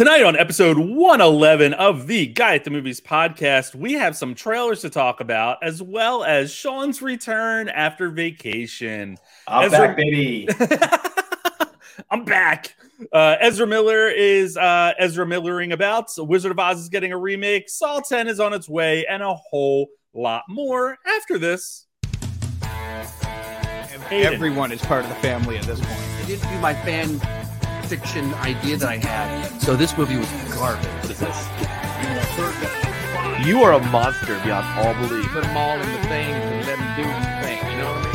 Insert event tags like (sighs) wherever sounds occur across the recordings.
Tonight on episode 111 of the Guy at the Movies podcast, we have some trailers to talk about, as well as Sean's return after vacation. I'm Ezra- back, baby. (laughs) I'm back. Uh, Ezra Miller is uh, Ezra Millering about. So Wizard of Oz is getting a remake. Saw 10 is on its way, and a whole lot more after this. Hayden. Everyone is part of the family at this point. They didn't do my fan fiction idea that I had. So this movie was garbage. What is this? You are a monster beyond all belief. Put them all in the thing and let them do the thing. You know what I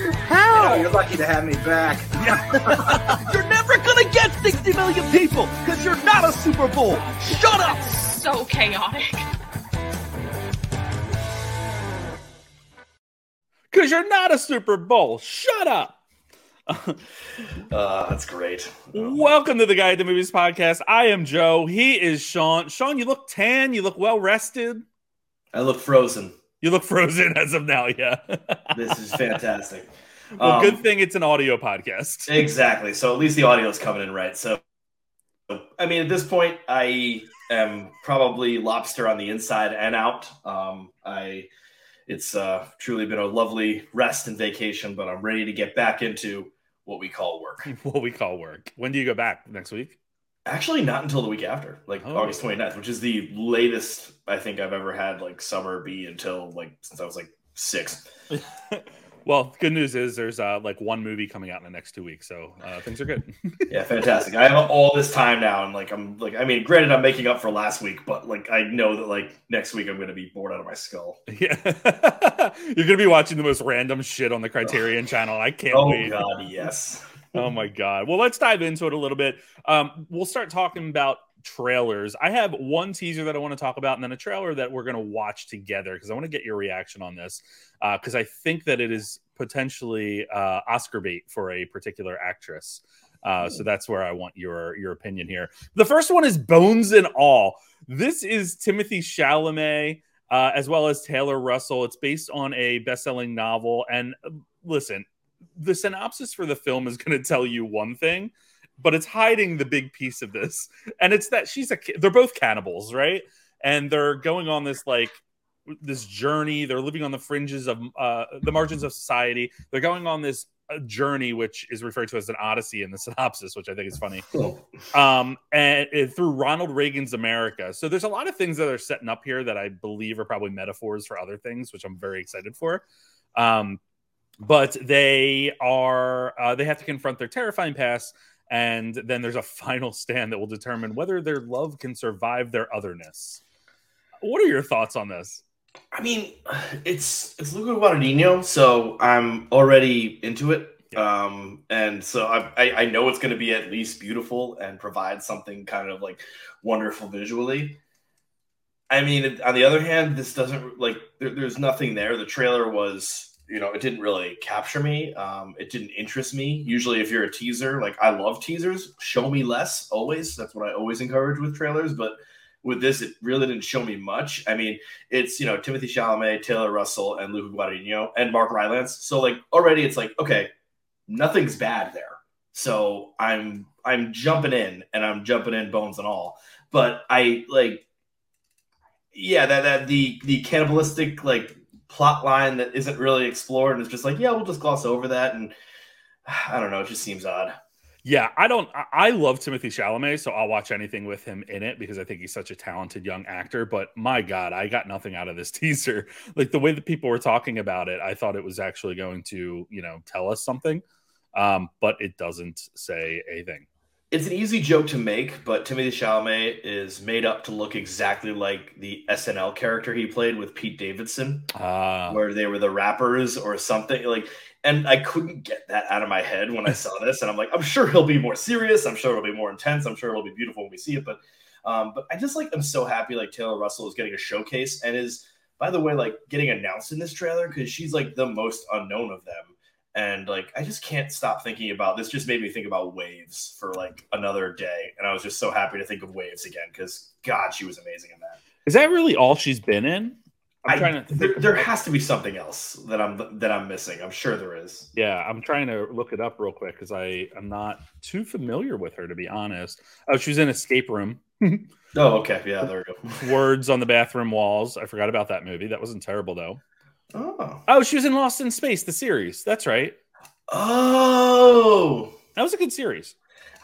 mean? How? you're lucky to have me back. (laughs) You're never gonna get 60 million people because you're not a Super Bowl. Shut up. so chaotic. (laughs) Because you're not a Super Bowl. Shut up. (laughs) Uh, that's great. Welcome to the Guy at the Movies podcast. I am Joe. He is Sean. Sean, you look tan. You look well rested. I look frozen. You look frozen as of now. Yeah. (laughs) This is fantastic. well, Um, good thing it's an audio podcast. Exactly. So at least the audio is coming in right. So, I mean, at this point, I am probably lobster on the inside and out. Um, I, it's uh, truly been a lovely rest and vacation, but I'm ready to get back into what we call work. (laughs) What we call work. When do you go back? Next week? Actually, not until the week after, like Oh. August 29th, which is the latest I think I've ever had like summer be until like since I was like six. (laughs) Well, good news is there's uh, like one movie coming out in the next two weeks, so uh, things are good. (laughs) Yeah, fantastic. I have all this time now, and like I'm like I mean, granted, I'm making up for last week, but like I know that like next week I'm going to be bored out of my skull. (laughs) yeah, (laughs) you're gonna be watching the most random shit on the Criterion Channel. I can't believe Oh wait. God, yes. Oh my god. Well, let's dive into it a little bit. Um, we'll start talking about trailers. I have one teaser that I want to talk about, and then a trailer that we're going to watch together because I want to get your reaction on this because I think that it is potentially uh, Oscar bait for a particular actress. Uh, so that's where I want your your opinion here. The first one is Bones and All. This is Timothy Chalamet uh, as well as Taylor Russell. It's based on a best-selling novel. And uh, listen, the synopsis for the film is going to tell you one thing, but it's hiding the big piece of this, and it's that she's a they're both cannibals, right? And they're going on this like this journey. They're living on the fringes of uh, the margins of society. They're going on this uh, journey, which is referred to as an odyssey in the synopsis, which I think is funny (laughs) um, and uh, through Ronald Reagan's America. So there's a lot of things that are setting up here that I believe are probably metaphors for other things, which I'm very excited for. Um, but they are uh, they have to confront their terrifying past, and then there's a final stand that will determine whether their love can survive their otherness. What are your thoughts on this? I mean, it's it's Luca Guadagnino, so I'm already into it. Um, and so I, I, I know it's going to be at least beautiful and provide something kind of like wonderful visually. I mean, on the other hand, this doesn't like there, there's nothing there. The trailer was, you know, it didn't really capture me. Um, it didn't interest me. Usually, if you're a teaser, like I love teasers, show me less always. That's what I always encourage with trailers. But with this, it really didn't show me much. I mean, it's you know Timothy Chalamet, Taylor Russell, and Luca Guadagnino, and Mark Rylance. So like already, it's like okay, nothing's bad there. So I'm I'm jumping in, and I'm jumping in bones and all. But I like, yeah, that that the the cannibalistic like plot line that isn't really explored, and it's just like yeah, we'll just gloss over that, and (sighs) I don't know, it just seems odd. Yeah, I don't. I- love Timothy Chalamet, so I'll watch anything with him in it because I think he's such a talented young actor. But my God, I got nothing out of this (laughs) teaser. Like the way that people were talking about it, I thought it was actually going to, you know, tell us something, um, but it doesn't say anything. It's an easy joke to make, but Timothy Chalamet is made up to look exactly like the SNL character he played with Pete Davidson, Uh, where they were the rappers or something like. And I couldn't get that out of my head when I (laughs) saw this, and I'm like, I'm sure he'll be more serious. I'm sure it'll be more intense. I'm sure it'll be beautiful when we see it. But, um, but I just like I'm so happy like Taylor Russell is getting a showcase and is by the way like getting announced in this trailer because she's like the most unknown of them. And like, I just can't stop thinking about this. Just made me think about Waves for like another day, and I was just so happy to think of Waves again because God, she was amazing in that. is that really all she's been in? I'm I- trying to. there, there has to be something else that I'm that I'm missing. I'm sure there is. Yeah, I'm trying to look it up real quick because I am not too familiar with her to be honest. Oh, she was in Escape Room. (laughs) Oh, okay. Yeah, there we go. (laughs) Words on the bathroom walls. I forgot about that movie. That wasn't terrible though. Oh. Oh, she was in Lost in Space, the series. That's right. Oh. That was a good series.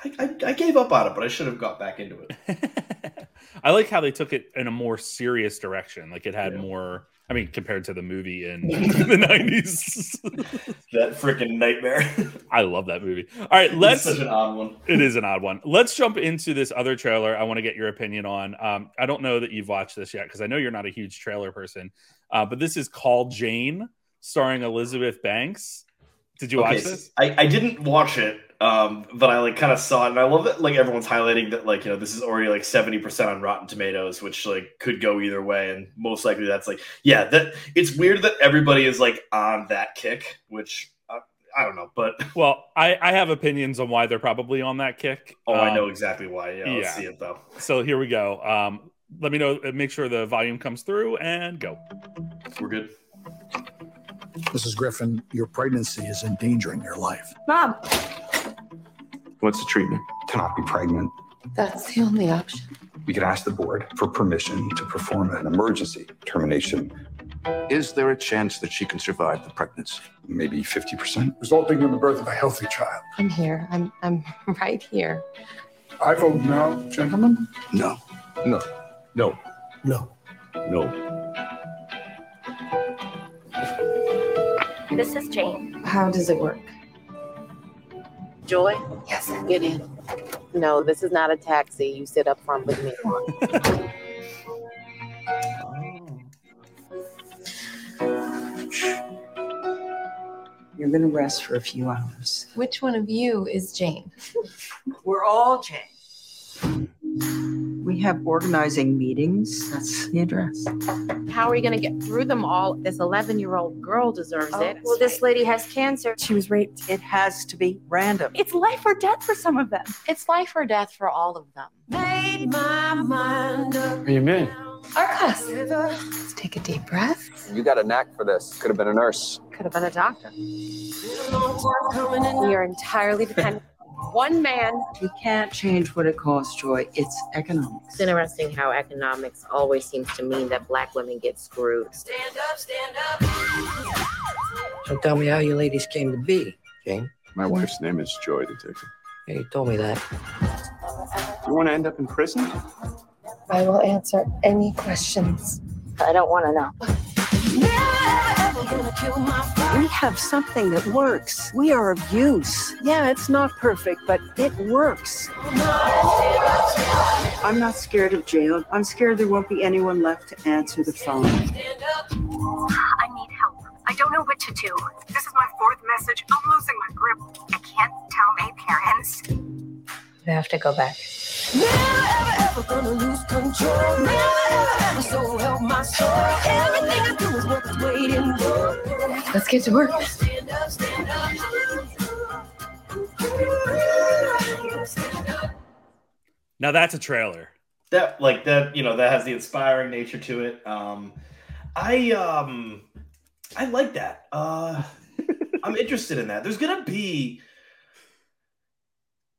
I, I, I gave up on it, but I should have got back into it. (laughs) I like how they took it in a more serious direction. Like it had Yeah. more. I mean, compared to the movie in (laughs) the '90s. (laughs) That freaking nightmare. I love that movie. All right, It's let's. such an odd one. It is an odd one. Let's jump into this other trailer. I want to get your opinion on. Um, I don't know that you've watched this yet because I know you're not a huge trailer person. Uh, but this is called Jane, starring Elizabeth Banks. Did you Okay, watch this? I, I didn't watch it, um, but I like kind of saw it, and I love that like everyone's highlighting that like you know this is already like seventy percent on Rotten Tomatoes, which like could go either way, and most likely that's like yeah that it's weird that everybody is like on that kick, which uh, I don't know, but (laughs) Well, I, I have opinions on why they're probably on that kick. oh I Um, know exactly why. Yeah, yeah. see it though. So here we go. Um, let me know. Uh, make sure the volume comes through and go. We're good. Mrs. Griffin, your pregnancy is endangering your life. Mom, What's the treatment? to not be pregnant, that's the only option. we could ask the board for permission to perform an emergency termination, Is there a chance that she can survive the pregnancy? maybe 50%. Resulting in the birth of a healthy child. I'm here. I'm I'm (laughs) right here. I vote no, gentlemen. No. No. No. No. No. This is Jane. How does it work? Joy? Yes, get in. No, this is not a taxi. You sit up front with me. (laughs) Oh. You're going to rest for a few hours. Which one of you is Jane? We're all Jane. We have organizing meetings. That's the address. How are you going to get through them all? This 11 year old girl deserves Oh, it. Well, this lady has cancer. She was raped. It has to be random. It's life or death for some of them. It's life or death for all of them. Made my mind up. Where you been? Our class. Let's take a deep breath. You got a knack for this. Could have been a nurse. Could have been a doctor. We are entirely dependent on one man. We can't change what it costs, Joy. It's economics. It's interesting how economics always seems to mean that black women get screwed. Stand up, stand up. So tell me how you ladies came to be, Jane. My wife's name is Joy Detective. Yeah, you told me that. You want to end up in prison? I will answer any questions. I don't want to know. We have something that works. We are of use. Yeah, it's not perfect, but it works. I'm not scared of jail. I'm scared there won't be anyone left to answer the phone. I need help. I don't know what to do. This is my fourth message. I'm losing my grip. I can't tell my parents. You have to go back. Let's get to work. Now that's a trailer. that like that you know that has the inspiring nature to it. Um i um i like that. Uh i'm interested in that. There's gonna be th-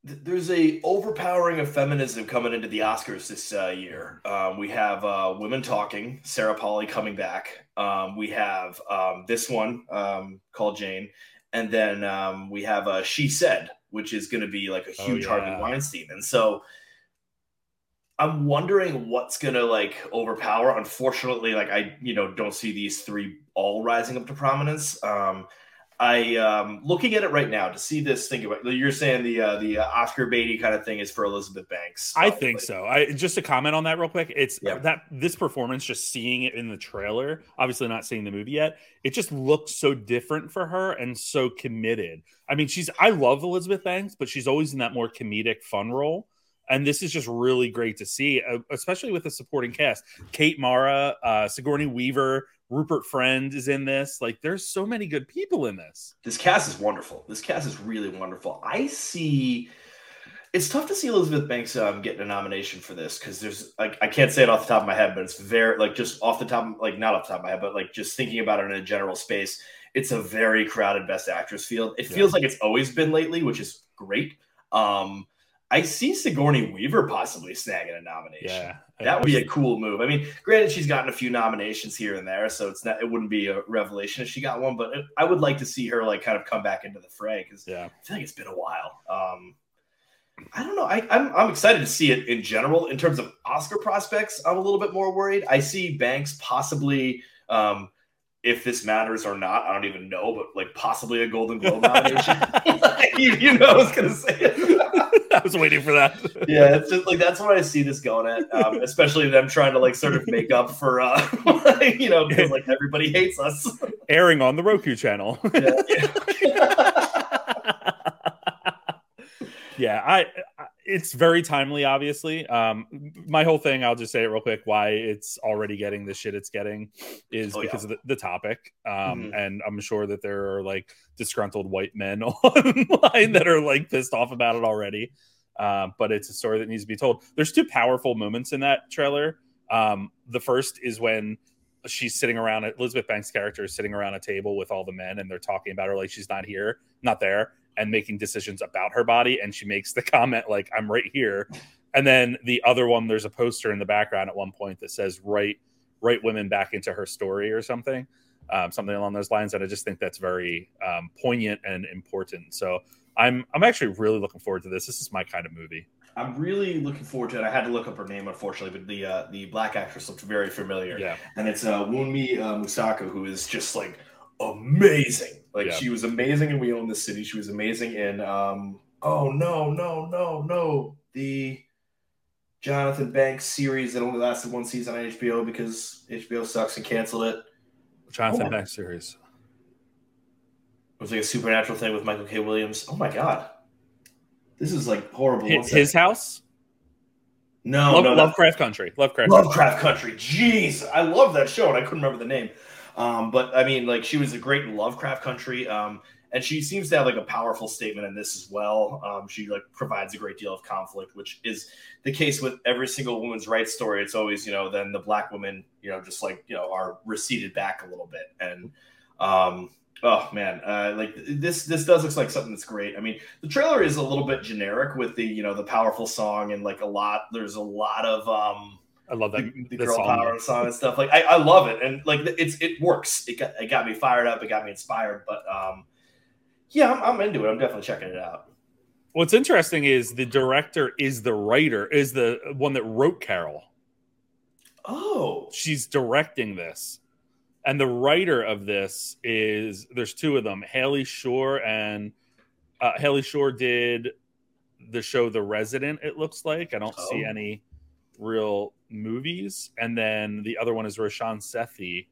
there's a overpowering of feminism coming into the oscars this uh, year um, we have uh, women talking sarah Polley coming back um, we have um, this one um, called jane and then um, we have uh, she said which is going to be like a Oh, huge yeah. harvey weinstein and so I'm wondering what's gonna like overpower. Unfortunately, like I, you know, don't see these three all rising up to prominence. I um looking at it right now to see this. thing about you're saying the uh, the uh, Oscar Beatty kind of thing is for Elizabeth Banks. I think so. I just to comment on that real quick. It's Yeah. that this performance, just seeing it in the trailer, obviously not seeing the movie yet. It just looks so different for her and so committed. I mean, she's I love Elizabeth Banks, but she's always in that more comedic, fun role. And this is just really great to see, uh, especially with the supporting cast. Kate Mara, uh, Sigourney Weaver, Rupert Friend is in this. Like, there's so many good people in this. This cast is wonderful. This cast is really wonderful. I see It's tough to see Elizabeth Banks um, getting a nomination for this because there's like I can't say it off the top of my head, but it's very like just off the top, like not off the top of my head, but like just thinking about it in a general space, it's a very crowded Best Actress field. It feels like it's always been lately, which is great. Um, I see Sigourney Weaver possibly snagging a nomination. Yeah, That would be a cool move. I mean, granted, she's gotten a few nominations here and there, so it's not it wouldn't be a revelation if she got one. But I would like to see her like kind of come back into the fray because yeah. I feel like it's been a while. Um, I don't know. I, I'm I'm excited to see it in general. In terms of Oscar prospects, I'm a little bit more worried. I see Banks possibly. Um, if this matters or not, I don't even know, but like possibly a Golden Globe (laughs) nomination. (laughs) you, know, I was gonna say was waiting for that. (laughs) yeah, it's just like that's what I see this going at, um, especially them trying to like sort of make up for, uh, (laughs) you know, because like everybody hates us. Airing on the Roku channel. (laughs) yeah, I, I it's very timely obviously um my whole thing i'll just say it real quick why it's already getting the shit it's getting is Oh, yeah. because of the, the topic um Mhm. and i'm sure that there are like disgruntled white men online that are like pissed off about it already um but it's a story that needs to be told. There's two powerful moments in that trailer. Um the first is when she's sitting around elizabeth banks character is sitting around a table with all the men and they're talking about her like she's not here not there and making decisions about her body. And she makes the (laughs) comment like i'm right here. And then the other one there's a poster in the background at one point that says write write women back into her story or something um, something along those lines. And i just think that's very um, poignant and important. So i'm i'm actually really looking forward to this this is my kind of movie I'm really looking forward to it. I had to look up her name, unfortunately, but the uh, the black actress looked very familiar. Yeah. and it's uh, Wunmi uh, Mosaku, who is just like amazing. Like Yeah. she was amazing in We Own the City. She was amazing in um, oh no no no no the Jonathan Banks series that only lasted one season on HBO because HBO sucks and canceled it. jonathan Oh. banks series It was like a supernatural thing with Michael K. Williams. Oh my god, this is like horrible. His, his house no, Love- no, lovecraft country lovecraft Lovecraft Country. Jeez, I love that show, and I couldn't remember the name. Um, but I mean, like, she was a great Lovecraft Country, um, and she seems to have like a powerful statement in this as well. Um, she like provides a great deal of conflict, which is the case with every single woman's rights story. It's always, you know, then the black women, you know, just like you know, are receded back a little bit, and um, oh man, uh, like this this does look like something that's great. I mean, the trailer is a little bit generic with the you know the powerful song and like a lot. There's a lot of um i love that the, the girl song. power song and stuff. Like I, I love it, and like it's it works. It got it got me fired up. It got me inspired. But um, yeah, I'm, I'm into it. I'm definitely checking it out. What's interesting is the director is the writer, is the one that wrote Carol. Oh, She's directing this. And the writer of this is there's two of them, Hayley Schore and uh, Hayley Schore did the show The Resident, it looks like. I don't see Oh. any real movies. And then the other one is Roshan Sethi,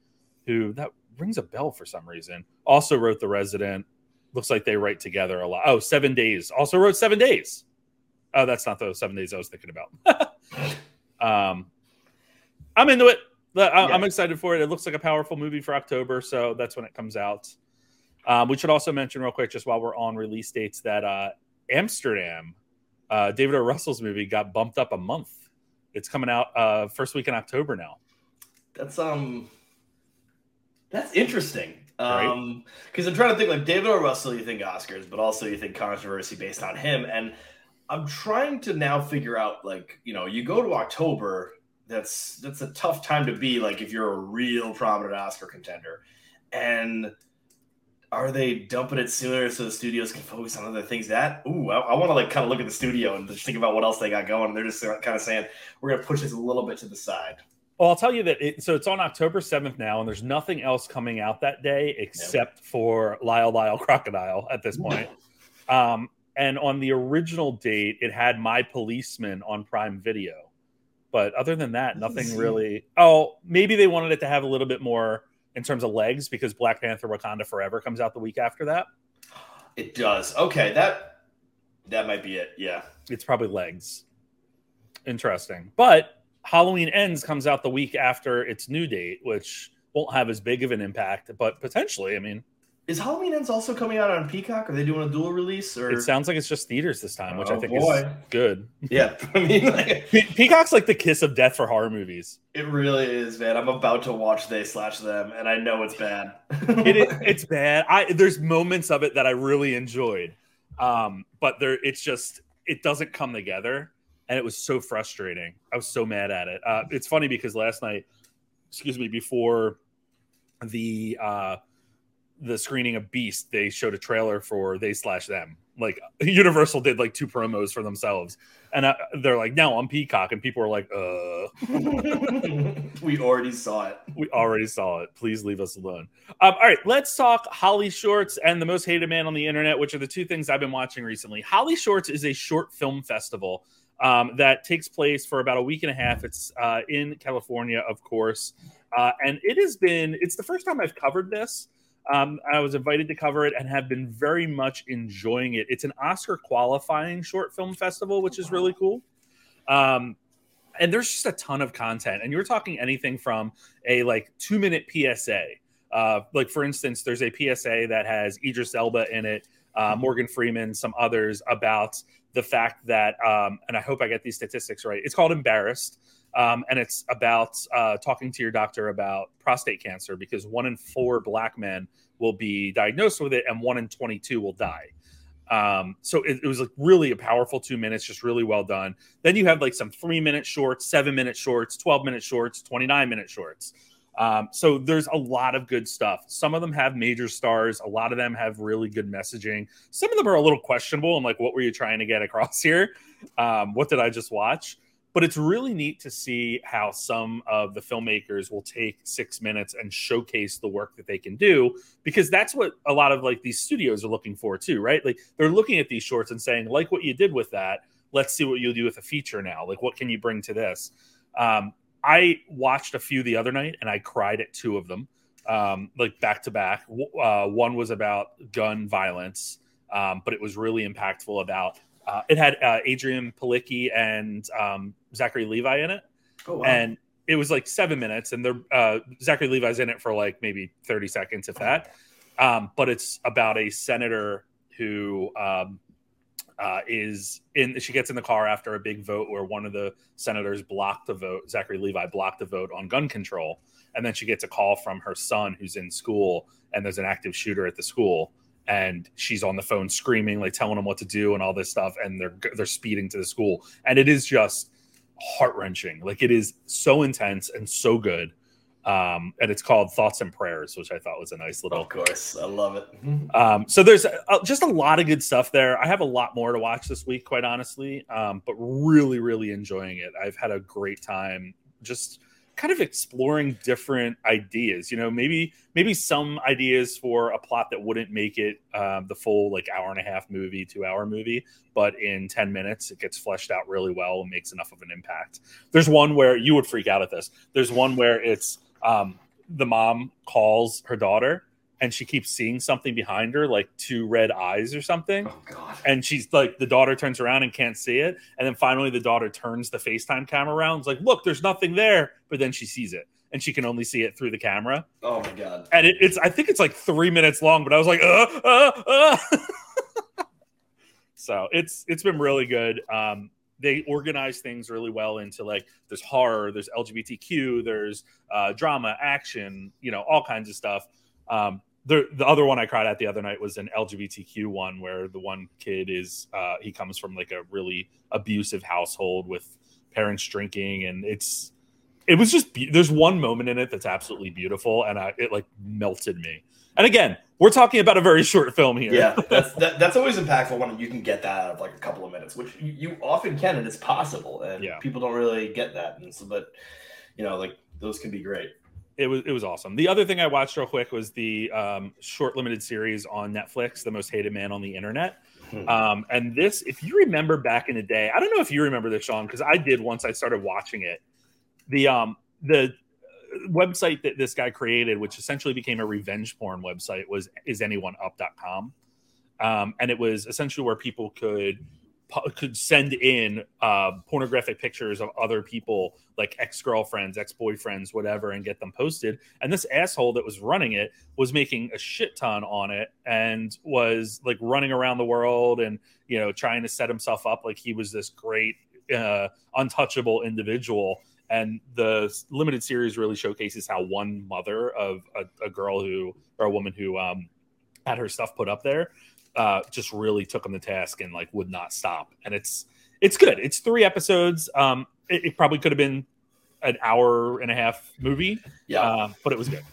who that rings a bell for some reason. Also wrote The Resident. Looks like they write together a lot. Oh, Seven Days. Also wrote Seven Days. Oh, that's not the Seven Days I was thinking about. (laughs) um, I'm into it. I- I'm Yeah. excited for it. It looks like a powerful movie for October, so that's when it comes out. Um, we should also mention real quick, just while we're on release dates, that uh, Amsterdam, uh, David O. Russell's movie, got bumped up a month. It's coming out uh, first week in October now. that's um, that's interesting. Right. Um, because I'm trying to think like David O. Russell, you think Oscars, but also you think controversy based on him, and I'm trying to now figure out like you know you go to October. That's that's a tough time to be like if you're a real prominent Oscar contender, and are they dumping it sooner so the studios can focus on other things? That ooh, I, I want to like kind of look at the studio and just think about what else they got going. And they're just kind of saying we're gonna push this a little bit to the side. Well, I'll tell you that. It, so it's on October 7th now, and there's nothing else coming out that day except for Lyle Lyle Crocodile at this point. um, and on the original date, it had My Policeman on Prime Video. But other than that, nothing really. Oh, maybe they wanted it to have a little bit more in terms of legs because Black Panther Wakanda Forever comes out the week after that. It does. Okay, that that might be it. Yeah. It's probably legs. Interesting. But Halloween Ends comes out the week after its new date, which won't have as big of an impact, but potentially, I mean, Is Halloween Ends also coming out on Peacock? Are they doing a dual release? Or It sounds like it's just theaters this time, which I Oh, think boy. is good. (laughs) yeah, (laughs) I mean, like, (laughs) Pe- Peacock's like the kiss of death for horror movies. it really is, man. I'm about to watch They Slash Them, and I know it's bad. It, is- it's bad. I there's moments of it that I really enjoyed, um, but there it's just it doesn't come together, and it was so frustrating. I was so mad at it. Uh, it's funny because last night, excuse me, before the uh, the screening of Beast, they showed a trailer for They Slash Them. Like (laughs) Universal did like two promos for themselves, and I, they're like, "No, I'm Peacock," and people are like, "Uh." (laughs) we already saw it. We already saw it. Please leave us alone. Um, all right, let's talk HollyShorts and the most hated man on the internet, which are the two things I've been watching recently. HollyShorts is a short film festival um, that takes place for about a week and a half. It's uh, in California, of course, uh, and it has been. It's the first time I've covered this. Um, I was invited to cover it and have been very much enjoying it. It's an Oscar qualifying short film festival, which is really cool. Um, and there's just a ton of content. And you're talking anything from a like two minute psa uh, like for instance there's a psa that has idris elba in it uh, morgan freeman some others about the fact that um, and i hope i get these statistics right it's called embarrassed um, and it's about uh, talking to your doctor about prostate cancer because one in four black men will be diagnosed with it and one in 22 will die um, so it, it was like really a powerful two minutes, just really well done. Then you have like some three minute shorts, seven minute shorts, 12 minute shorts, 29 minute shorts. Um, so there's a lot of good stuff. Some of them have major stars, a lot of them have really good messaging. Some of them are a little questionable. I'm like, what were you trying to get across (laughs) here? Um, what did I just watch? But it's really neat to see how some of the filmmakers will take six minutes and showcase the work that they can do because that's what a lot of like these studios are looking for too, right? Like they're looking at these shorts and saying, like what you did with that, let's see what you'll do with a feature now. Like what can you bring to this? Um, I watched a few the other night and I cried at two of them, um, like back to back. Uh, one was about gun violence, um, but it was really impactful about. Uh, it had uh, Adrianne Palicki and um, Zachary Levi in it, Oh, wow. and it was like seven minutes, and they're uh, Zachary Levi's in it for like maybe thirty seconds, if that. Um, but it's about a senator who um, uh, is in. She gets in the car after a big vote where one of the senators blocked the vote. Zachary Levi blocked the vote on gun control, and then she gets a call from her son who's in school, and there's an active shooter at the school, and she's on the phone screaming, like telling him what to do and all this stuff, and they're they're speeding to the school, and it is just heart wrenching. Like it is so intense and so good. Um, and it's called Thoughts and Prayers, which I thought was a nice little. Of course, I love it. Um, so there's uh just a lot of good stuff there. I have a lot more to watch this week, quite honestly, um, but really, really enjoying it. I've had a great time just kind of exploring different ideas. You know, maybe maybe some ideas for a plot that wouldn't make it um, the full like hour and a half movie, two hour movie, but in ten minutes it gets fleshed out really well and makes enough of an impact. There's one where you would freak out at this. There's one where it's um, the mom calls her daughter and she keeps seeing something behind her, like two red eyes or something. Oh god. And she's like, the daughter turns around and can't see it. And then finally, the daughter turns the FaceTime camera around. It's like, look, there's nothing there. But then she sees it and she can only see it through the camera. Oh my god. And it, it's, I think it's like three minutes long, but I was like, uh, uh, uh. (laughs) so it's, it's been really good. Um, they organize things really well into like there's horror, there's LGBTQ, there's uh, drama, action, you know, all kinds of stuff. Um, the the other one I cried at the other night was an LGBTQ one where the one kid is uh, he comes from like a really abusive household with parents drinking, and it's it was just be- there's one moment in it that's absolutely beautiful, and I, it like melted me. And again, we're talking about a very short film here. Yeah, (laughs) that's that, that's always impactful when you can get that out of like a couple of minutes, which you, you often can, and it's possible, and Yeah. people don't really get that. And so, but you know, like those can be great. It was it was awesome. The other thing I watched real quick was the um, short limited series on Netflix, "The Most Hated Man on the Internet." Hmm. Um, and this, if you remember back in the day, I don't know if you remember this, Sean, because I did once I started watching it. The um the website that this guy created, which essentially became a revenge porn website, was is isanyoneUp.com. Um, and it was essentially where people could could send in uh, pornographic pictures of other people, like ex girlfriends, ex boyfriends, whatever, and get them posted. And this asshole that was running it was making a shit ton on it and was like running around the world and you know trying to set himself up like he was this great, uh, untouchable individual. And the limited series really showcases how one mother of a, a girl who or a woman who um, had her stuff put up there uh, just really took him to task and like would not stop. And it's it's good. It's three episodes. Um, it, it probably could have been an hour and a half movie. Yeah. uh, but it was good.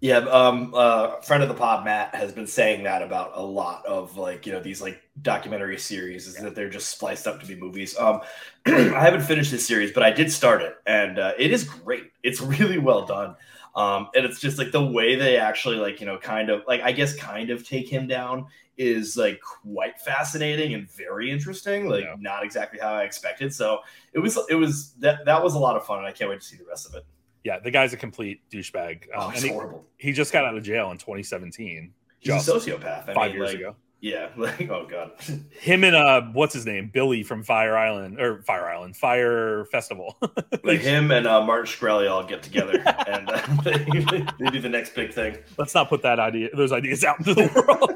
Yeah, um, uh, friend of the pod, Matt, has been saying that about a lot of like you know these like documentary series is that they're just spliced up to be movies. Um, (clears throat) I haven't finished this series, but I did start it, and uh, it is great. It's (laughs) really well done, um, and it's just like the way they actually like you know kind of like I guess kind of take him down is like quite fascinating and very interesting. Like Yeah. not exactly how I expected. So it was it was that that was a lot of fun, and I can't wait to see the rest of it. Yeah, the guy's a complete douchebag. Um, Oh, he, horrible. he just got out of jail in 2017. He's Just a sociopath. I five mean, years like, ago. Yeah, (laughs) like oh god. (laughs) Him and uh, what's his name, Billy from Fire Island or Fire Island Fire Festival. (laughs) like him and uh, Martin Shkreli all get together and uh, they, they do the next big thing. Let's not put that idea, those ideas out into the world.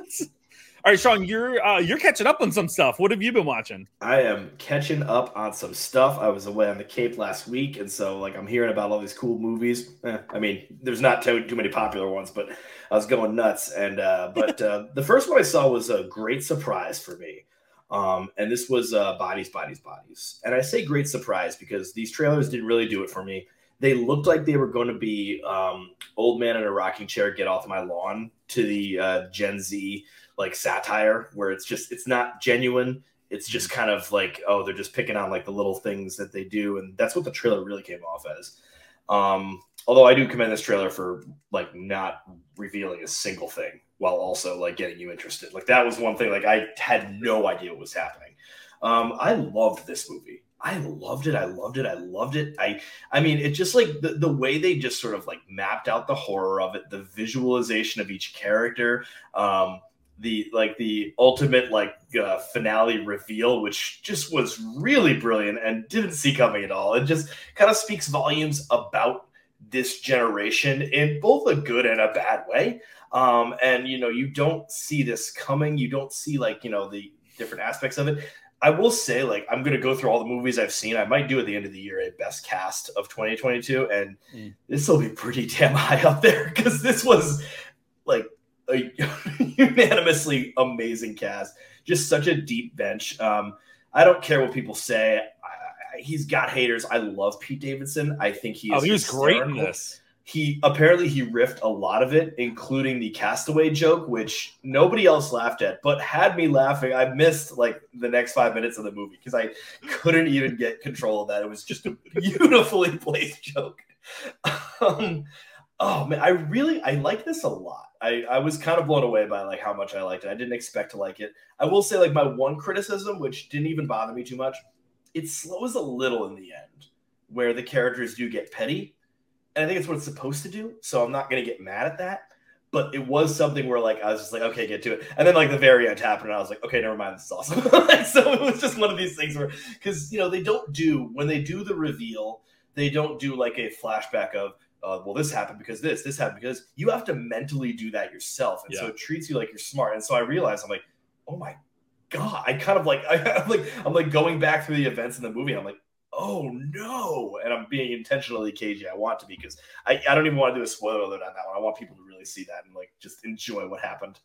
All right, Sean, you're uh, you're catching up on some stuff. What have you been watching? I am catching up on some stuff. I was away on the Cape last week, and so like I'm hearing about all these cool movies. Eh, I mean, there's not too, too many popular ones, but I was going nuts. And uh, but uh, (laughs) the first one I saw was a great surprise for me. Um, and this was uh, Bodies, Bodies, Bodies. And I say great surprise because these trailers didn't really do it for me. They looked like they were going to be um, old man in a rocking chair, get off my lawn to the uh, Gen Z like satire, where it's just it's not genuine. It's just kind of like oh, they're just picking on like the little things that they do, and that's what the trailer really came off as. Um, although I do commend this trailer for like not revealing a single thing while also like getting you interested. Like that was one thing. Like I had no idea what was happening. Um, I loved this movie. I loved it. I loved it. I loved it. I I mean, it just like the, the way they just sort of like mapped out the horror of it, the visualization of each character, um, the like the ultimate like uh, finale reveal, which just was really brilliant and didn't see coming at all. It just kind of speaks volumes about this generation in both a good and a bad way. Um, and you know, you don't see this coming. You don't see like you know the different aspects of it. I will say, like, I'm gonna go through all the movies I've seen. I might do at the end of the year a best cast of 2022, and Mm. this will be pretty damn high up there because this was like a (laughs) unanimously amazing cast. Just such a deep bench. Um, I don't care what people say. I, I, he's got haters. I love Pete Davidson. I think he is. oh, he was great in this. he apparently he riffed a lot of it including the castaway joke which nobody else laughed at but had me laughing i missed like the next five minutes of the movie because i couldn't even get control of that it was just a (laughs) beautifully placed joke (laughs) um, oh man i really i like this a lot I, I was kind of blown away by like how much i liked it i didn't expect to like it i will say like my one criticism which didn't even bother me too much it slows a little in the end where the characters do get petty and I think it's what it's supposed to do. So I'm not gonna get mad at that. But it was something where like I was just like, okay, get to it. And then like the very end happened, and I was like, okay, never mind, this is awesome. (laughs) so it was just one of these things where because you know they don't do when they do the reveal, they don't do like a flashback of uh, well, this happened because this, this happened because you have to mentally do that yourself, and so it treats you like you're smart. And so I realized I'm like, oh my god, I kind of like I, (laughs) I'm like I'm like going back through the events in the movie. I'm like, oh no, and I'm being intentionally cagey. I want to be because I, I don't even want to do a spoiler alert on that one. I want people to really see that and like just enjoy what happened.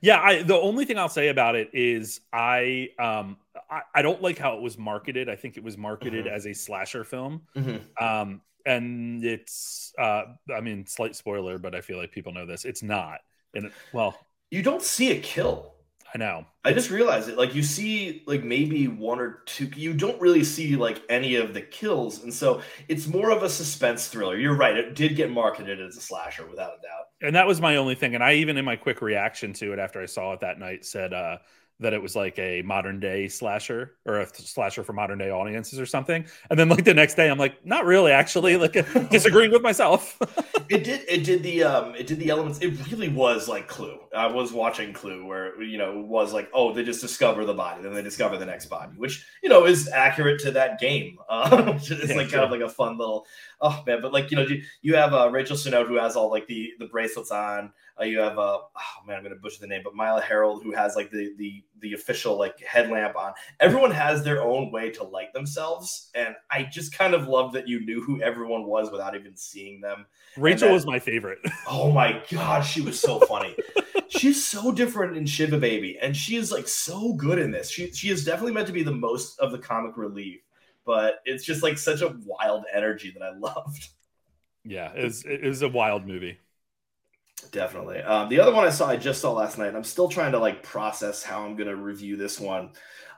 Yeah, I the only thing I'll say about it is I um I, I don't like how it was marketed. I think it was marketed Mhm. as a slasher film. Mm-hmm. Um and it's uh I mean slight spoiler, but I feel like people know this. It's not. And it, well, You don't see a kill. I know. I just realized it. Like you see, like maybe one or two. You don't really see like any of the kills, and so it's more of a suspense thriller. You're right. It did get marketed as a slasher, without a doubt. And that was my only thing. And I even in my quick reaction to it after I saw it that night said uh that it was like a modern day slasher or a slasher for modern day audiences or something. And then like the next day, I'm like, not really, actually, like (laughs) disagreeing with myself. (laughs) it did. It did the. Um. It did the elements. It really was like Clue. I was watching Clue, where you know it was like, oh, they just discover the body, then they discover the next body, which you know is accurate to that game. (laughs) Uh, it's yeah, like kind of like a fun little. Oh man, but like you know, you, you have uh, Rachel Sennott who has all like the the bracelets on. Uh, you have uh, oh man, I'm gonna butcher the name, but Mila Herrold who has like the the the official like headlamp on. Everyone has their own way to light themselves, and I just kind of love that you knew who everyone was without even seeing them. Rachel that, was my favorite. (laughs) Oh my god, she was so funny. She's so different in Shiva Baby, and she is like so good in this. She she is definitely meant to be the most of the comic relief, but it's just like such a wild energy that I loved. Yeah, it was, it was a wild movie. Definitely. Um, the other one I saw, I just saw last night. I'm still trying to like process how I'm going to review this one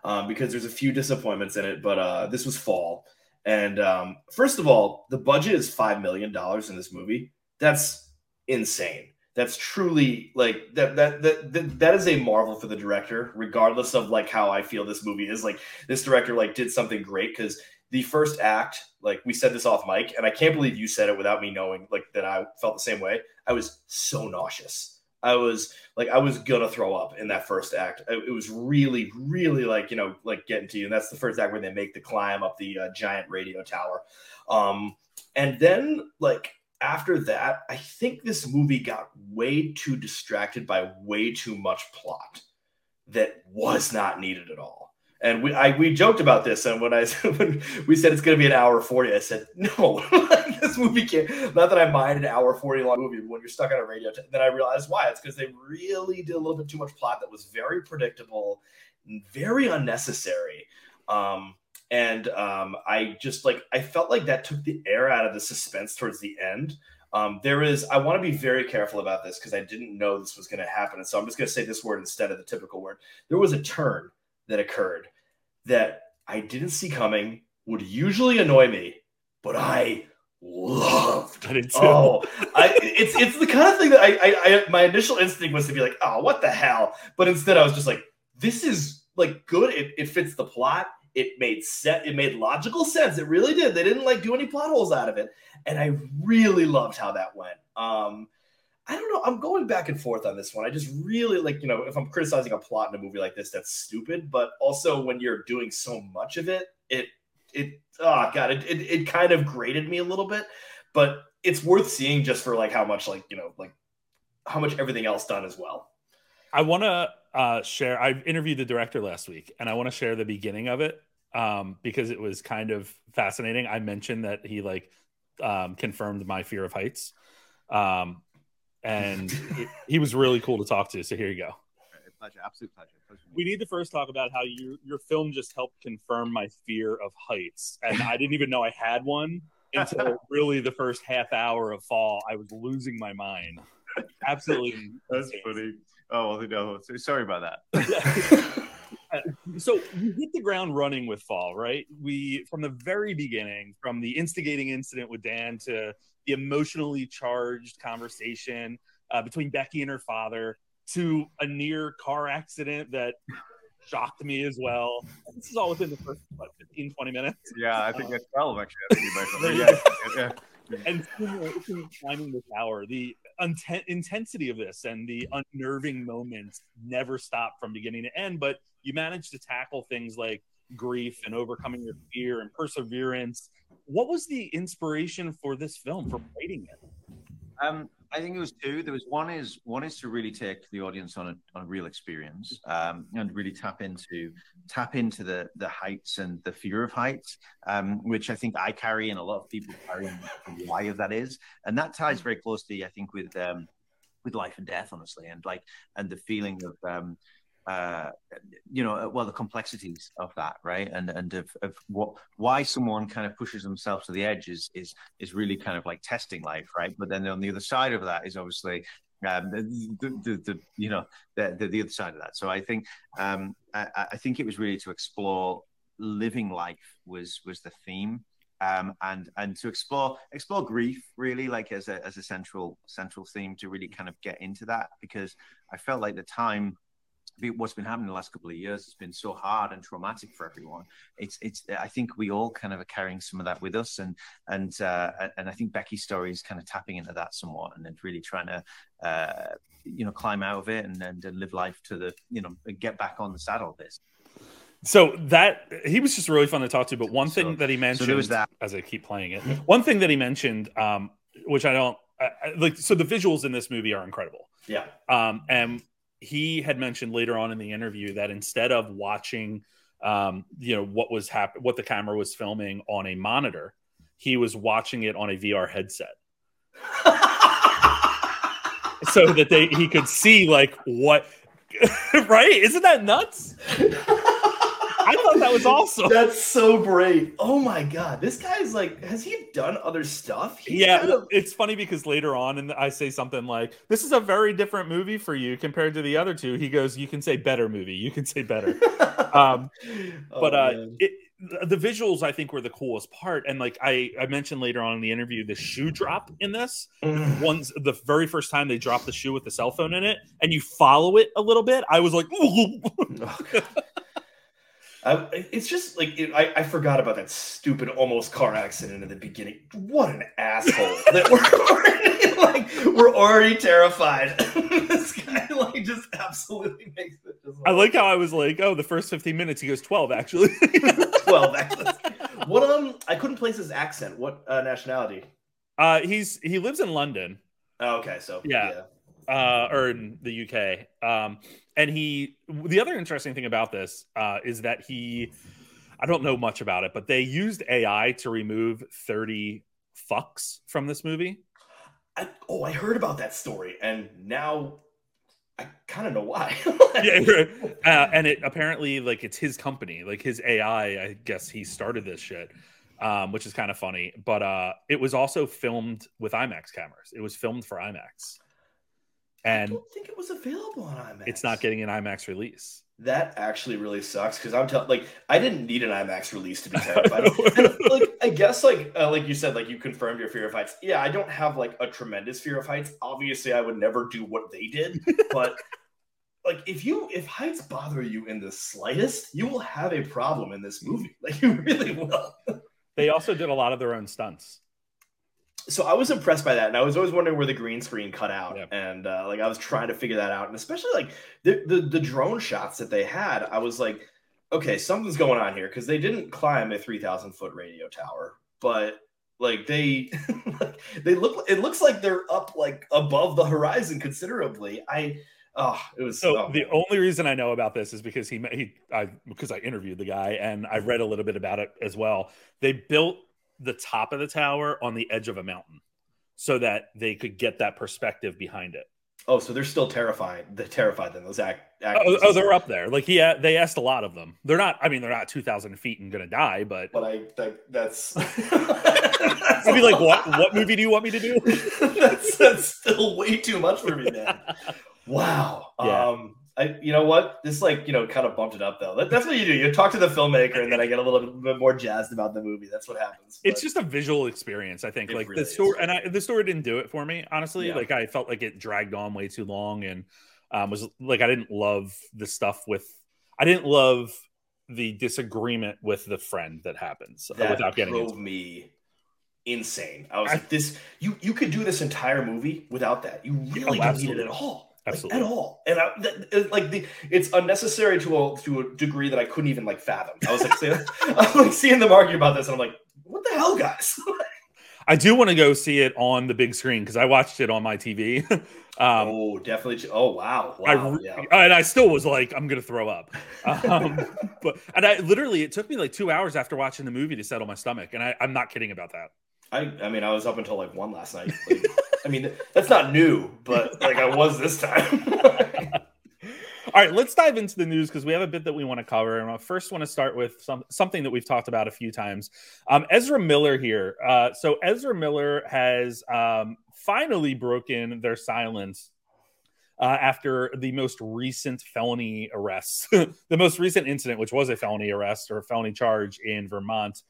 um, because there's a few disappointments in it. But uh, this was Fall, and um, first of all, the budget is five million dollars in this movie. That's insane. That's truly like that, that that that that is a marvel for the director, regardless of like how I feel this movie is. Like this director like did something great because the first act, like we said this off mic, and I can't believe you said it without me knowing like that I felt the same way. I was so nauseous. I was like, I was gonna throw up in that first act. It was really, really like, you know, like getting to you. And that's the first act where they make the climb up the uh, giant radio tower. Um, and then, like, after that, I think this movie got way too distracted by way too much plot that was not needed at all. And we I, we joked about this, and when I (laughs) when we said it's going to be an hour forty, I said no, (laughs) this movie can't. Not that I mind an hour forty long movie, but when you're stuck on a radio, t- then I realized why. It's because they really did a little bit too much plot that was very predictable, very unnecessary. Um, and um, I just like I felt like that took the air out of the suspense towards the end. Um, there is I want to be very careful about this because I didn't know this was going to happen, and so I'm just going to say this word instead of the typical word. There was a turn that occurred that I didn't see coming, would usually annoy me, but I loved. I too. Oh, I, it's it's the kind of thing that I, I, I my initial instinct was to be like, oh, what the hell? But instead, I was just like, this is like good. It, it fits the plot. It made set. It made logical sense. It really did. They didn't like do any plot holes out of it, and I really loved how that went. Um, I don't know. I'm going back and forth on this one. I just really like, you know, if I'm criticizing a plot in a movie like this, that's stupid. But also when you're doing so much of it, it it oh god, it it, it kind of grated me a little bit. But it's worth seeing just for like how much like you know like how much everything else done as well. I want to uh, share. I interviewed the director last week, and I want to share the beginning of it um, because it was kind of fascinating. I mentioned that he like um, confirmed my fear of heights. Um, and (laughs) it, he was really cool to talk to. So here you go. Pleasure, absolute pleasure. pleasure. We need to first talk about how you, your film just helped confirm my fear of heights, and I didn't even know I had one until (laughs) really the first half hour of Fall. I was losing my mind. Absolutely, (laughs) that's funny. Oh well, no, sorry about that. (laughs) so you hit the ground running with fall right? We from the very beginning from the instigating incident with dan to the emotionally charged conversation uh, between becky and her father to a near car accident that shocked me as well. This is all within the first what, 15 20 minutes? Yeah i think that's 12 actually. (laughs) Yeah, yeah and climbing the tower, the intensity of this and the unnerving moments never stop from beginning to end. But you managed to tackle things like grief and overcoming your fear and perseverance. What was the inspiration for this film for writing it? Um, I think it was two. There was one is one is to really take the audience on a, on a real experience um, and really tap into tap into the the heights and the fear of heights, um, which I think I carry and a lot of people carry and why of that is, and that ties very closely, I think, with um, with life and death, honestly, and like and the feeling of um, uh, you know, well, the complexities of that, right, and and of, of what why someone kind of pushes themselves to the edge is is is really kind of like testing life, right? But then on the other side of that is obviously um, the, the, the, you know the, the, the other side of that. So I think um, I, I think it was really to explore living life was was the theme. Um, and and to explore explore grief really like as a as a central central theme to really kind of get into that because I felt like the time what's been happening the last couple of years has been so hard and traumatic for everyone. It's it's I think we all kind of are carrying some of that with us, and and uh, and I think Becky's story is kind of tapping into that somewhat, and then really trying to uh, you know climb out of it and, and and live life to the you know get back on the saddle. This. So that he was just really fun to talk to. But one thing So- that he mentioned, there was that. as I keep playing it, one thing that he mentioned, um, which I don't I, I- like. So the visuals in this movie are incredible. Yeah. Um, and he had mentioned later on in the interview that instead of watching, um, you know, what was happening, what the camera was filming on a monitor, he was watching it on a VR headset. (laughs) so that they he could see like what (laughs) right isn't that nuts (laughs) (laughs) i thought that was awesome. That's so great. Oh my god, this guy's like, has he done other stuff? He's yeah kind of- it's funny because later on and i say something like this is a very different movie for you compared to the other two. He goes you can say better movie. You can say better. (laughs) Um Oh, but uh it, the visuals i think were the coolest part. And like i i mentioned later on in the interview the shoe drop in this. Mm. one's the very first time they drop the shoe with the cell phone in it and you follow it a little bit i was like (laughs) I, it's just like it, I, I forgot about that stupid almost car accident in the beginning. What an asshole! that we're (laughs) already like we're already terrified. (laughs) this guy like just absolutely makes it just I like how I was like, oh, the first 15 minutes, he goes 12, actually. (laughs) twelve. accents. What um? I couldn't place his accent. What uh, nationality? uh, he's he lives in London, Oh, okay, so Yeah. Uh, or in the UK. Um, and he, the other interesting thing about this uh, is that he, I don't know much about it, but they used AI to remove 30 fucks from this movie. I, oh, I heard about that story, and now I kind of know why. (laughs) yeah, (laughs) uh, and it apparently like it's his company, like his AI. I guess he started this shit, um, which is kind of funny. But uh, it was also filmed with IMAX cameras. It was filmed for IMAX, I and don't think it was available on IMAX. it's not getting an IMAX release. That actually really sucks because I'm telling, like, I didn't need an IMAX release to be (laughs) terrified. and, like, I guess, like, uh, like you said, like, you confirmed your fear of heights. Yeah, I don't have like a tremendous fear of heights. Obviously, I would never do what they did, but (laughs) like, if you if heights bother you in the slightest, you will have a problem in this movie. Like, you really will. They also did a lot of their own stunts. So I was impressed by that, and I was always wondering where the green screen cut out, and uh, like I was trying to figure that out, and especially like the, the the drone shots that they had, I was like, okay, something's going on here because they didn't climb a three thousand foot radio tower, but like they (laughs) they look, it looks like they're up like above the horizon considerably. I oh, it was So oh, the only reason I know about this is because he he I because I interviewed the guy and I read a little bit about it as well. They built the top of the tower on the edge of a mountain so that they could get that perspective behind it. oh, so they're still terrified. They're terrified then those act. Oh, oh, they're up there. Like yeah, they asked a lot of them. They're not. I mean, they're not two thousand feet and gonna die, but But I like that's. (laughs) (laughs) I'd be like, what? What movie do you want me to do? (laughs) that's, that's still way too much for me, man. Wow. Yeah. Um, I, you know what? This like, you know, kind of bumped it up though. That, that's what you do. You talk to the filmmaker, and then I get a little bit more jazzed about the movie. That's what happens. it's just a visual experience. I think like really the story, is. and I, the story didn't do it for me. Honestly, Yeah. like I felt like it dragged on way too long, and um, was like I didn't love the stuff with. I didn't love the disagreement with the friend that happens that without getting drove into. me insane. I was I- like, this. You you could do this entire movie without that. You really don't need it at all. Like, at all, and I, that, like the it's unnecessary to a to a degree that I couldn't even like fathom. I was like, seeing, (laughs) (laughs) I'm like seeing them argue about this, and I'm like, what the hell, guys? (laughs) I do want to go see it on the big screen because I watched it on my TV. um, oh, definitely. Oh, wow, I wow, re- yeah. and I still was like, I'm gonna throw up. Um, but and I literally, it took me like two hours after watching the movie to settle my stomach, and I, I'm not kidding about that. I I mean, I was up until like one last night. Like, I mean, that's not new, but like I was this time. (laughs) All right, let's dive into the news because we have a bit that we want to cover. And I first want to start with some something that we've talked about a few times. Um, Ezra Miller here. Uh, so Ezra Miller has um, finally broken their silence uh, after the most recent felony arrest, (laughs) the most recent incident, which was a felony arrest or a felony charge in Vermont.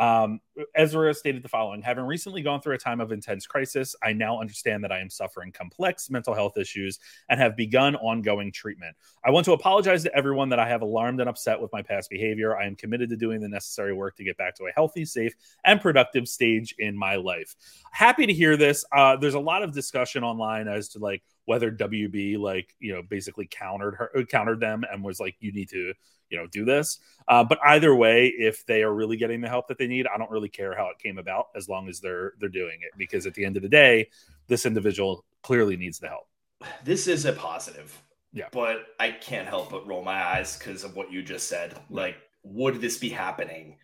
Um, Ezra stated the following Having recently gone through a time of intense crisis, I now understand that I am suffering complex mental health issues and have begun ongoing treatment. I want to apologize to everyone that I have alarmed and upset with my past behavior. I am committed to doing the necessary work to get back to a healthy, safe, and productive stage in my life. Happy to hear this. Uh, there's a lot of discussion online as to like whether WB like you know basically countered her countered them and was like you need to you know do this. Uh, but either way if they are really getting the help that they need i don't really care how it came about as long as they're they're doing it because at the end of the day this individual clearly needs the help. This is a positive. Yeah. But i can't help but roll my eyes because of what you just said. Like would this be happening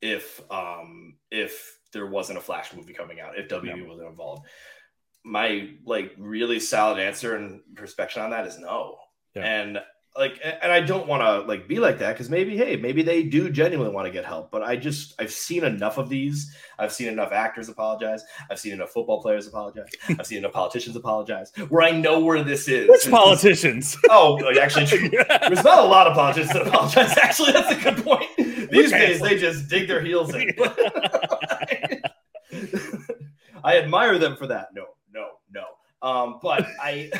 if um if there wasn't a flash movie coming out if wb yeah. wasn't involved? My like really solid answer and perspective on that is no. Yeah. and like and i don't want to like be like that because maybe hey maybe they do genuinely want to get help but i just i've seen enough of these. I've seen enough actors apologize. I've seen enough football players apologize. (laughs) I've seen enough politicians apologize where i know where this is. Which politicians. (laughs) Oh actually (laughs) there's not a lot of politicians that apologize. Actually that's a good point. These days they just dig their heels in. I admire them for that. No no no. Um but i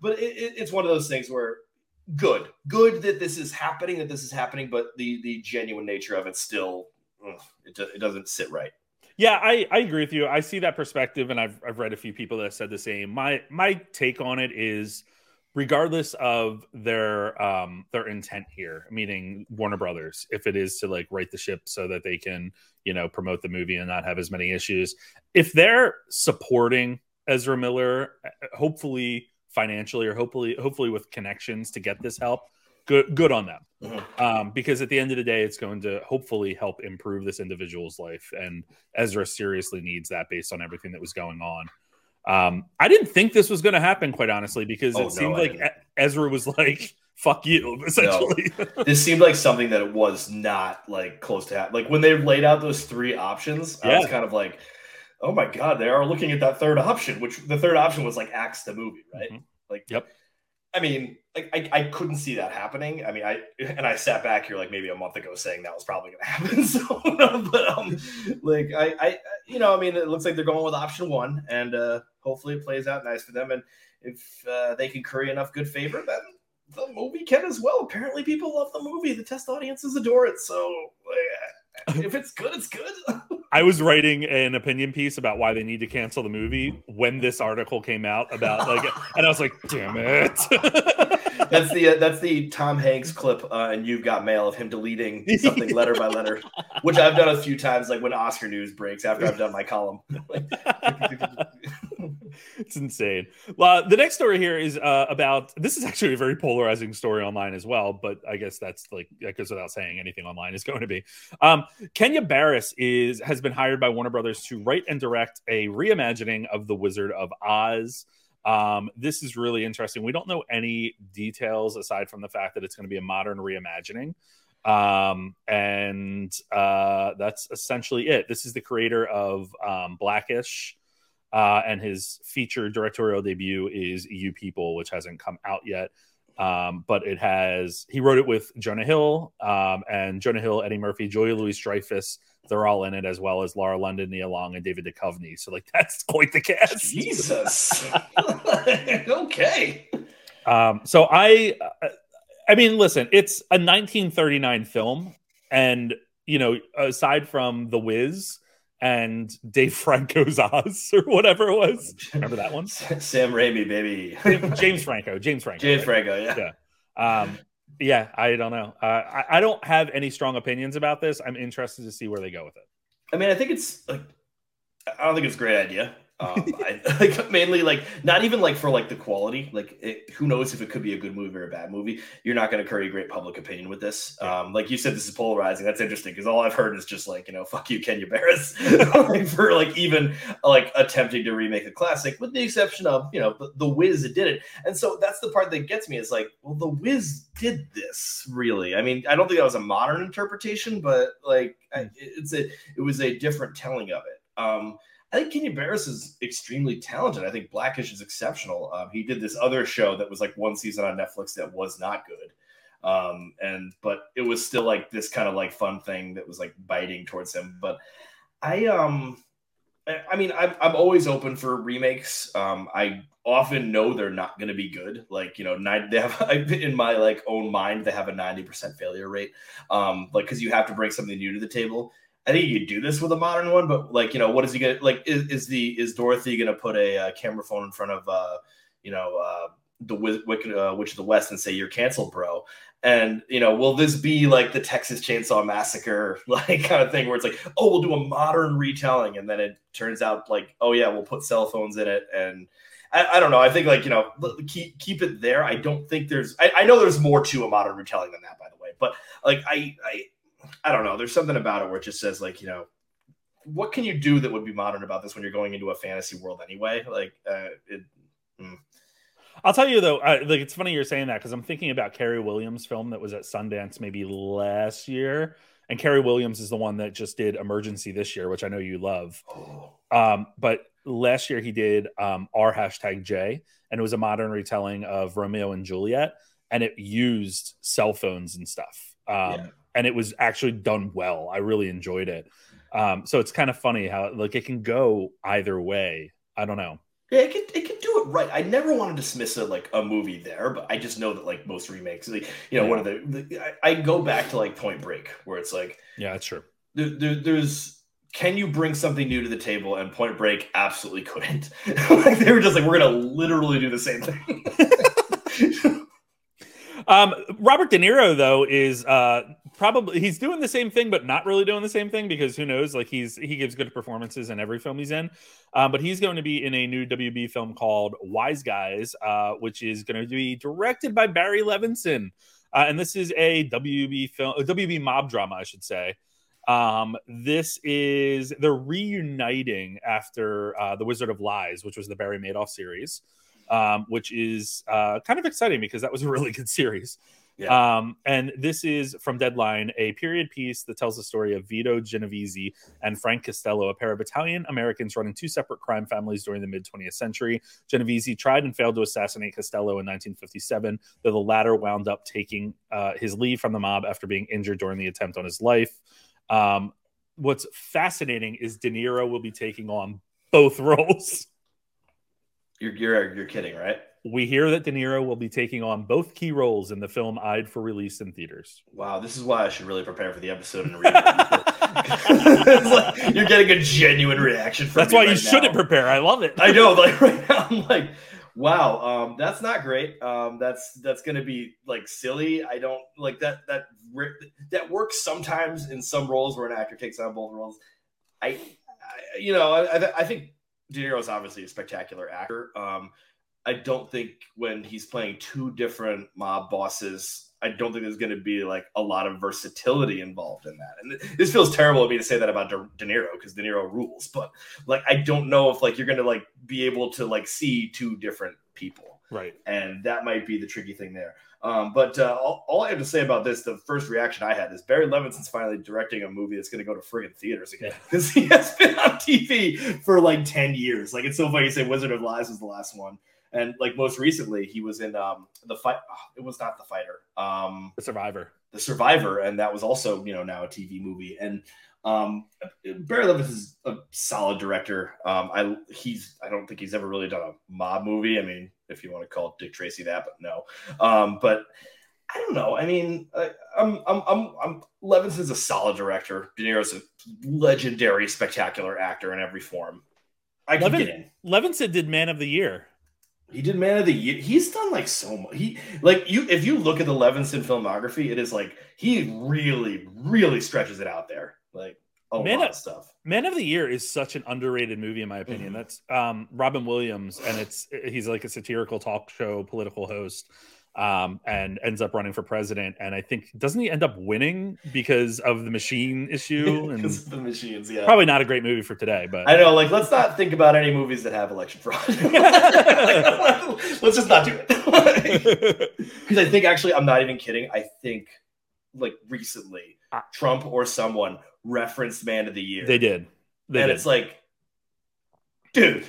but it, it, it's one of those things where good, good that this is happening, that this is happening, but the the genuine nature of it still it, it doesn't sit right. Yeah, I, I agree with you. I see that perspective, and I've I've read a few people that said the same. My my take on it is, regardless of their um their intent here, meaning Warner Brothers, if it is to like right the ship so that they can you know promote the movie and not have as many issues, if they're supporting Ezra Miller, hopefully financially or hopefully hopefully with connections to get this help good good on them mm-hmm. um, because at the end of the day it's going to hopefully help improve this individual's life and ezra seriously needs that based on everything that was going on um, i didn't think this was going to happen quite honestly because oh, it seemed no, like ezra was like (laughs) fuck you essentially no. (laughs) this seemed like something that it was not like close to happen like when they laid out those three options yeah. i was kind of like oh my god, they are looking at that third option, which the third option was like axe the movie, right? Mm-hmm. Like, yep. I mean, like I, I couldn't see that happening. I mean, I and I sat back here like maybe a month ago saying that was probably going (laughs) to happen. So, (laughs) but um, like I, I, you know, I mean, it looks like they're going with option one, and uh, hopefully it plays out nice for them. And if uh, they can curry enough good favor, then the movie can as well. Apparently, people love the movie. The test audiences adore it. So, like, if it's good, it's good. (laughs) I was writing an opinion piece about why they need to cancel the movie when this article came out about like, and I was like, damn it. (laughs) that's the uh, that's the Tom Hanks clip, uh, and you've got mail of him deleting something letter by letter, which I've done a few times, like when Oscar news breaks after I've done my column. (laughs) (laughs) it's insane. Well, the next story here is uh, about this is actually a very polarizing story online as well, but I guess that's like that goes without saying anything online is going to be. Um, Kenya Barris is has been hired by Warner Brothers to write and direct a reimagining of The Wizard of Oz. Um, this is really interesting. We don't know any details aside from the fact that it's going to be a modern reimagining. Um, and uh, that's essentially it. This is the creator of um, Blackish, uh, and his feature directorial debut is You People, which hasn't come out yet. Um, but it has, he wrote it with Jonah Hill um, and Jonah Hill, Eddie Murphy, Julia Louis Dreyfus. They're all in it as well as Lauren London, Nia Long, and David Duchovny. So, like, (laughs) that's quite the cast. Jesus. (laughs) okay. Um, so I, I mean, listen, it's a 1939 film, and you know, aside from The Wiz, and Dave Franco's Oz or whatever it was. Remember that one? (laughs) Sam Raimi, baby. James Franco. James Franco. James right? Franco. Yeah. Yeah. Um, yeah. I don't know. Uh, I, I don't have any strong opinions about this. I'm interested to see where they go with it. I mean, I think it's like I don't think it's a great idea. Um, I, (laughs) like mainly like not even like for like the quality. Like it, who knows if it could be a good movie or a bad movie. You're not going to curry great public opinion with this. Um, like you said, this is polarizing. That's interesting because all I've heard is just like you know, (laughs) fuck you, Kenya Barris, like, (laughs) for like even like attempting to remake a classic, with the exception of you know the, the Wiz did it. And so that's the part that gets me is like, well, the Wiz did this really. I mean, I don't think that was a modern interpretation, but like I, it's a it was a different telling of it. Um, I think Kenya Barris is extremely talented. I think Blackish is exceptional. Um, he did this other show that was like one season on Netflix that was not good. Um, and but it was still like this kind of like fun thing that was like biting towards him. But I um I- mean, I'm, I'm always open for remakes. Um, I often know they're not going to be good. Like, you know, nine, they have (laughs) in my like own mind, they have a 90% failure rate. Um, like, cause you have to bring something new to the table. I think you could do this with a modern one, but like, you know, what is he gonna like? Is, is the is Dorothy gonna put a, uh camera phone in front of uh, you know, uh, the Wicked uh, Witch of the West and say you're canceled, bro? And you know, will this be like the Texas Chainsaw Massacre (laughs) like kind of thing where it's like, oh, we'll do a modern retelling, and then it turns out like, oh yeah, we'll put cell phones in it, and I, I don't know. I think like you know, keep keep it there. I don't think there's. I, I know there's more to a modern retelling than that, by the way. But like, I I I don't know. There's something about it where it just says like, you know, what can you do that would be modern about this when you're going into a fantasy world anyway? Like, uh, it. mm. I'll tell you though, I, like it's funny you're saying that because I'm thinking about Carey Williams' film that was at Sundance maybe last year, and Carey Williams is the one that just did Emergency this year, which I know you love. Um, but last year he did um, R hashtag J, and it was a modern retelling of Romeo and Juliet, and it used cell phones and stuff. Um, And it was actually done well. I really enjoyed it. Um, so it's kind of funny how like it can go either way. I don't know. Yeah, it could it could do it right. I never want to dismiss it like a movie there, but I just know that like most remakes, like, you know, one of the, the I, I go back to like Point Break, where it's like Yeah, that's true. there, there, there's can you bring something new to the table? And Point Break absolutely couldn't. (laughs) like they were just like, we're gonna literally do the same thing. (laughs) Um, Robert De Niro though is uh probably he's doing the same thing, but not really doing the same thing because who knows? Like he's he gives good performances in every film he's in. Um, but he's going to be in a new WB film called Wise Guys, uh, which is going to be directed by Barry Levinson. Uh, and this is a WB film, a WB mob drama, I should say. Um, this is they're reuniting after uh, The Wizard of Lies, which was the Barry Madoff series, um, which is uh, kind of exciting because that was a really (laughs) good series. Um, and this is from Deadline, a period piece that tells the story of Vito Genovese and Frank Costello, a pair of Italian Americans running two separate crime families during the mid 20th century. Genovese tried and failed to assassinate Costello in 1957, though the latter wound up taking uh, his leave from the mob after being injured during the attempt on his life. Um, what's fascinating is De Niro will be taking on both (laughs) roles. you're you're you're kidding, right? We hear that De Niro will be taking on both key roles in the film eyed for release in theaters. Wow, this is why I should really prepare for the episode and read it. Like, you're getting a genuine reaction from That's why you right shouldn't prepare. I love it. I know, like (laughs) right now, I'm like, wow, um, that's not great. Um, that's that's gonna be like silly. I don't like that. That that works sometimes in some roles where an actor takes on both roles. I, I you know, I, I, I think De Niro is obviously a spectacular actor. Um, I don't think when he's playing two different mob bosses, I don't think there's going to be like a lot of versatility involved in that. And th- this feels terrible of me to say that about De, De Niro because De Niro rules, but like I don't know if like you're going to like be able to like see two different people, Right. and that might be the tricky thing there. Um, but uh, all, all I have to say about this, the first reaction I had is Barry Levinson's finally directing a movie that's going to go to friggin' theaters again because (laughs) he has been on TV for like ten years. Like it's so funny you say Wizard of Lies was the last one, and like most recently he was in um, the fight. oh, it was not the fighter, um, The Survivor. the Survivor, and that was also you know now a TV movie. And um, Barry Levinson is a solid director. Um, I he's I don't think he's ever really done a mob movie. I mean, if you want to call Dick Tracy that, but no. Um, but I don't know. I mean, I, I'm I'm I'm I'm Levinson's a solid director. De Niro's a legendary, spectacular actor in every form. I can get in. Levin, Levinson did Man of the Year. He did Man of the Year. He's done like so much. He like you if you look at the Levinson filmography, it is like he really, really stretches it out there. Like a Man lot of- of stuff. Man of the Year is such an underrated movie in my opinion. Mhm. That's um, Robin Williams, and it's he's like a satirical talk show political host, um, and ends up running for president. And I think doesn't he end up winning because of the machine issue? (laughs) And Because of the machines, yeah. probably not a great movie for today, but I know, like let's not think about any movies that have election fraud. (laughs) (laughs) let's just not do it. Because I think actually, I'm not even kidding. I think like recently, Trump or someone referenced Man of the Year. they did. They and did. it's like, dude,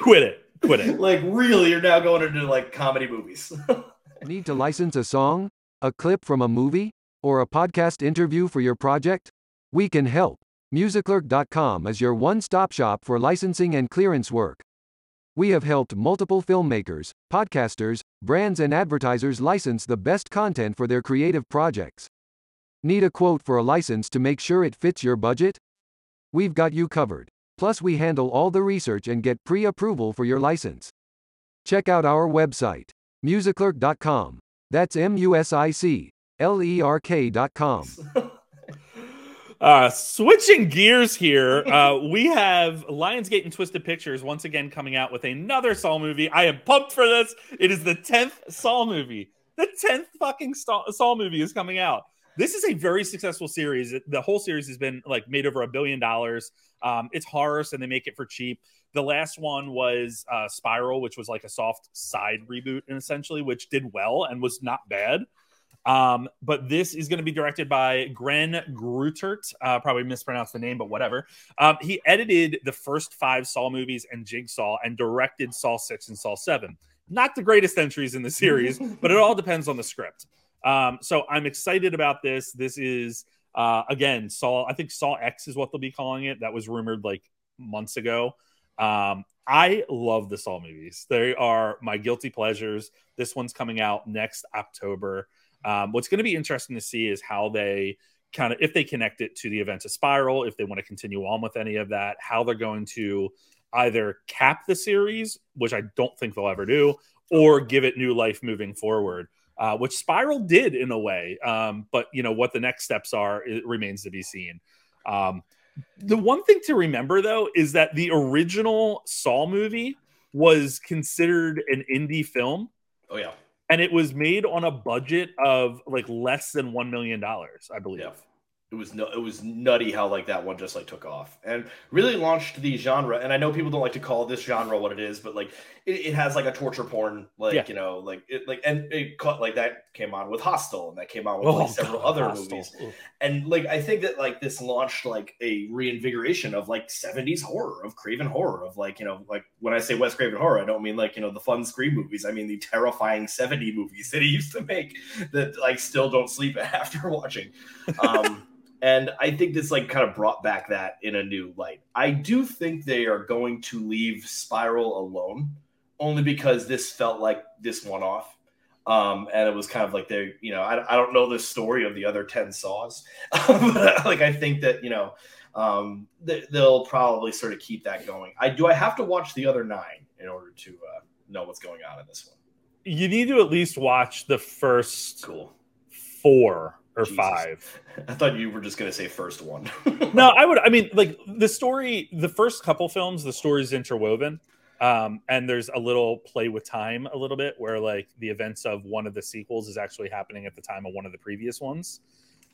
quit it, quit it. (laughs) like really, you're now going into like comedy movies. (laughs) Need to license a song? A clip from a movie? Or a podcast interview for your project? We can help. Musiclerk.com is your one stop shop for licensing and clearance work. We have helped multiple filmmakers, podcasters, brands, and advertisers license the best content for their creative projects. Need a quote for a license to make sure it fits your budget? We've got you covered. Plus, we handle all the research and get pre approval for your license. Check out our website, musiclerk.com. That's M U S I C L E R K.com. (laughs) Uh, switching gears here, uh, (laughs) we have Lionsgate and Twisted Pictures once again coming out with another Saw movie. I am pumped for this. It is the 10th Saw movie. The 10th fucking Saw, Saw movie is coming out. This is a very successful series. The whole series has been like made over a billion dollars. Um, it's horror, and they make it for cheap. The last one was uh, Spiral, which was like a soft side reboot, and essentially, which did well and was not bad. Um, but this is going to be directed by Gren Grutert. Uh, probably mispronounced the name, but whatever. Um, he edited the first five Saw movies and Jigsaw and directed Saw 6 and Saw 7. Not the greatest entries in the series, but it all depends on the script. Um, so I'm excited about this. This is, uh, again, Saw, I think Saw X is what they'll be calling it. That was rumored like months ago. Um, I love the Saw movies. They are my guilty pleasures. This one's coming out next October. Um, what's going to be interesting to see is how they kind of, if they connect it to the events of Spiral, if they want to continue on with any of that, how they're going to either cap the series, which I don't think they'll ever do, or give it new life moving forward. Uh, which Spiral did in a way, um, but you know what the next steps are it remains to be seen. Um, the one thing to remember though is that the original Saw movie was considered an indie film. Oh yeah and it was made on a budget of like less than one million dollars, I believe. Yeah it was no, it was nutty how like that one just like took off and really launched the genre. And I know people don't like to call this genre what it is, but like it, it has like a torture porn, like yeah. you know, like it like and it caught like that came on with Hostel and that came on with like, oh, several God, other Hostel. movies. And like I think that like this launched like a reinvigoration of like 70s horror of Craven horror of like you know like when I say Wes Craven horror, I don't mean like you know the fun Scream movies. I mean the terrifying 70 movies (laughs) that he used to make that like still don't sleep (laughs) after watching. Um, and I think this like kind of brought back that in a new light. I do think they are going to leave Spiral alone, only because this felt like this one off. Um, and it was kind of like they, you know, I, I don't know the story of the other 10 saws, (laughs) but like I think that, you know, um, they, will probably sort of keep that going. I do I have to watch the other nine in order to uh, know what's going on in this one. You need to at least watch the first cool four or Jesus. five. I thought you were just going to say first one. (laughs) no, I would. I mean, like the story, the first couple films, the story is interwoven. Um, and there's a little play with time a little bit where like the events of one of the sequels is actually happening at the time of one of the previous ones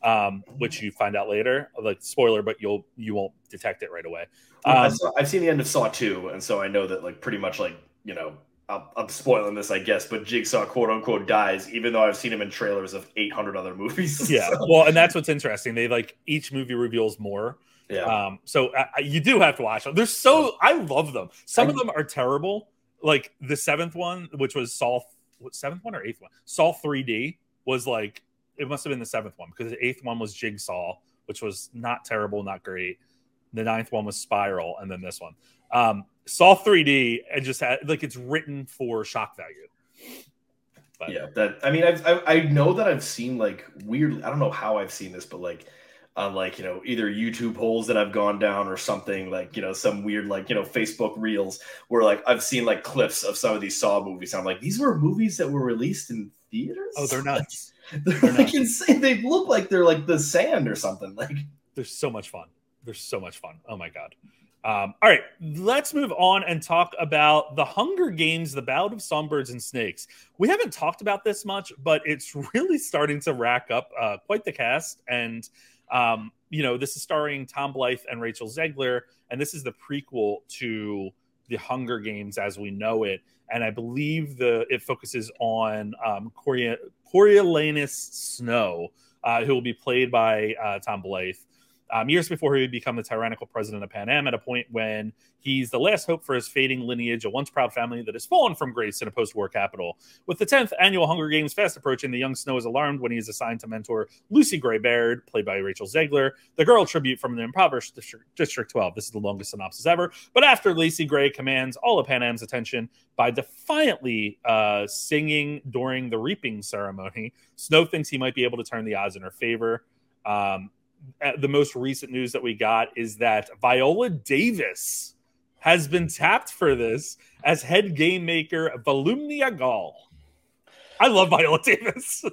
um, which you find out later like spoiler but you'll you won't detect it right away um, i've seen the end of saw 2 and so i know that like pretty much like you know I'm spoiling this, I guess, but Jigsaw quote unquote dies, even though I've seen him in trailers of 800 other movies. (laughs) Yeah. So. Well, and that's what's interesting. They like each movie reveals more. Yeah. Um, so uh, you do have to watch them. They're so, I love them. Some I, of them are terrible. Like the seventh one, which was Saw, what, seventh one or eighth one? Saw 3D was like, it must have been the seventh one because the eighth one was Jigsaw, which was not terrible, not great. The ninth one was Spiral, and then this one. Um, Saw 3D and just had like it's written for shock value. But. Yeah, that I mean, I've, I I know that I've seen like weird. I don't know how I've seen this, but like on like you know either YouTube holes that I've gone down or something like you know some weird like you know Facebook reels where like I've seen like clips of some of these Saw movies. I'm like, these were movies that were released in theaters. Oh, they're (laughs) nuts. they're, they're like nuts. insane. They look like they're like the sand or something. Like they're so much fun. They're so much fun. Oh my god. Um, all right, let's move on and talk about the Hunger Games, the Ballad of Songbirds and Snakes. We haven't talked about this much, but it's (laughs) really starting to rack up uh, quite the cast. And, um, you know, this is starring Tom Blythe and Rachel Zegler, and this is the prequel to the Hunger Games as we know it. And I believe the it focuses on um, Coriolanus Snow, uh, who will be played by uh, Tom Blythe. Um, years before he would become the tyrannical president of Panem, at a point when he's the last hope for his fading lineage, a once proud family that has fallen from grace in a post war capital. With the 10th annual Hunger Games fast approaching, the young Snow is alarmed when he is assigned to mentor Lucy Gray Baird, played by Rachel Zegler, the girl tribute from the impoverished District, District 12. This is the longest synopsis ever. But after Lacey Gray commands all of Panem's attention by defiantly uh, singing during the reaping ceremony, Snow thinks he might be able to turn the odds in her favor. Um, the most recent news that we got is that Viola Davis has been tapped for this as head game maker Volumnia Gaul. I love Viola (laughs) Davis.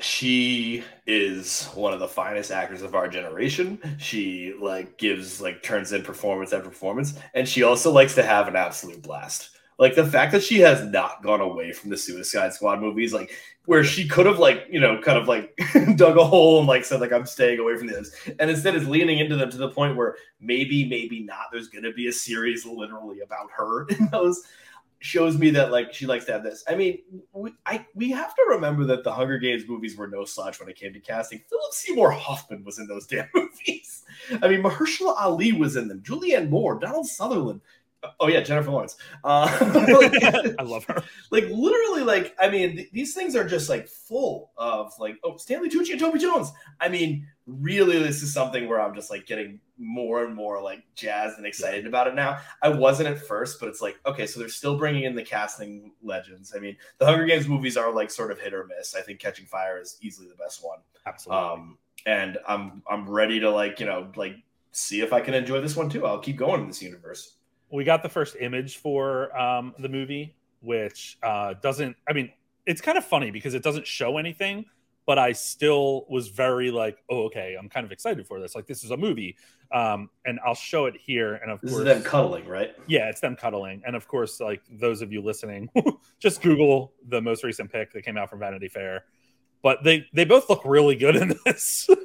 she is one of the finest actors of our generation. She like gives like turns in performance after performance, and she also likes to have an absolute blast. Like the fact that she has not gone away from the Suicide Squad movies, like where she could have like you know kind of like (laughs) dug a hole and like said like I'm staying away from this, and instead is leaning into them to the point where maybe maybe not. There's going to be a series literally about her (laughs) in those. Shows me that like she likes to have this. I mean, we I we have to remember that the Hunger Games movies were no slouch when it came to casting. Philip Seymour Hoffman was in those (laughs) damn movies. I mean, Mahershala Ali was in them. Julianne Moore, Donald Sutherland. Oh yeah, Jennifer Lawrence. Uh, (laughs) (laughs) I love her. Like literally, like I mean, th- these things are just like full of like oh Stanley Tucci and Toby Jones. I mean, really, this is something where I'm just like getting more and more like jazzed and excited about it now. I wasn't at first, but it's like okay, so they're still bringing in the casting legends. I mean, the Hunger Games movies are like sort of hit or miss. I think Catching Fire is easily the best one. Absolutely. Um, and I'm I'm ready to like you know like see if I can enjoy this one too. I'll keep going in this universe we got the first image for um, the movie, which uh, doesn't. I mean, it's kind of funny because it doesn't show anything, but I still was very like, oh, okay, I'm kind of excited for this. Like, this is a movie, um, and I'll show it here. And of this course, is them cuddling, right? Yeah, it's them cuddling. And of course, like those of you listening, (laughs) just Google the most recent pic that came out from Vanity Fair. But they they both look really good in this. (laughs)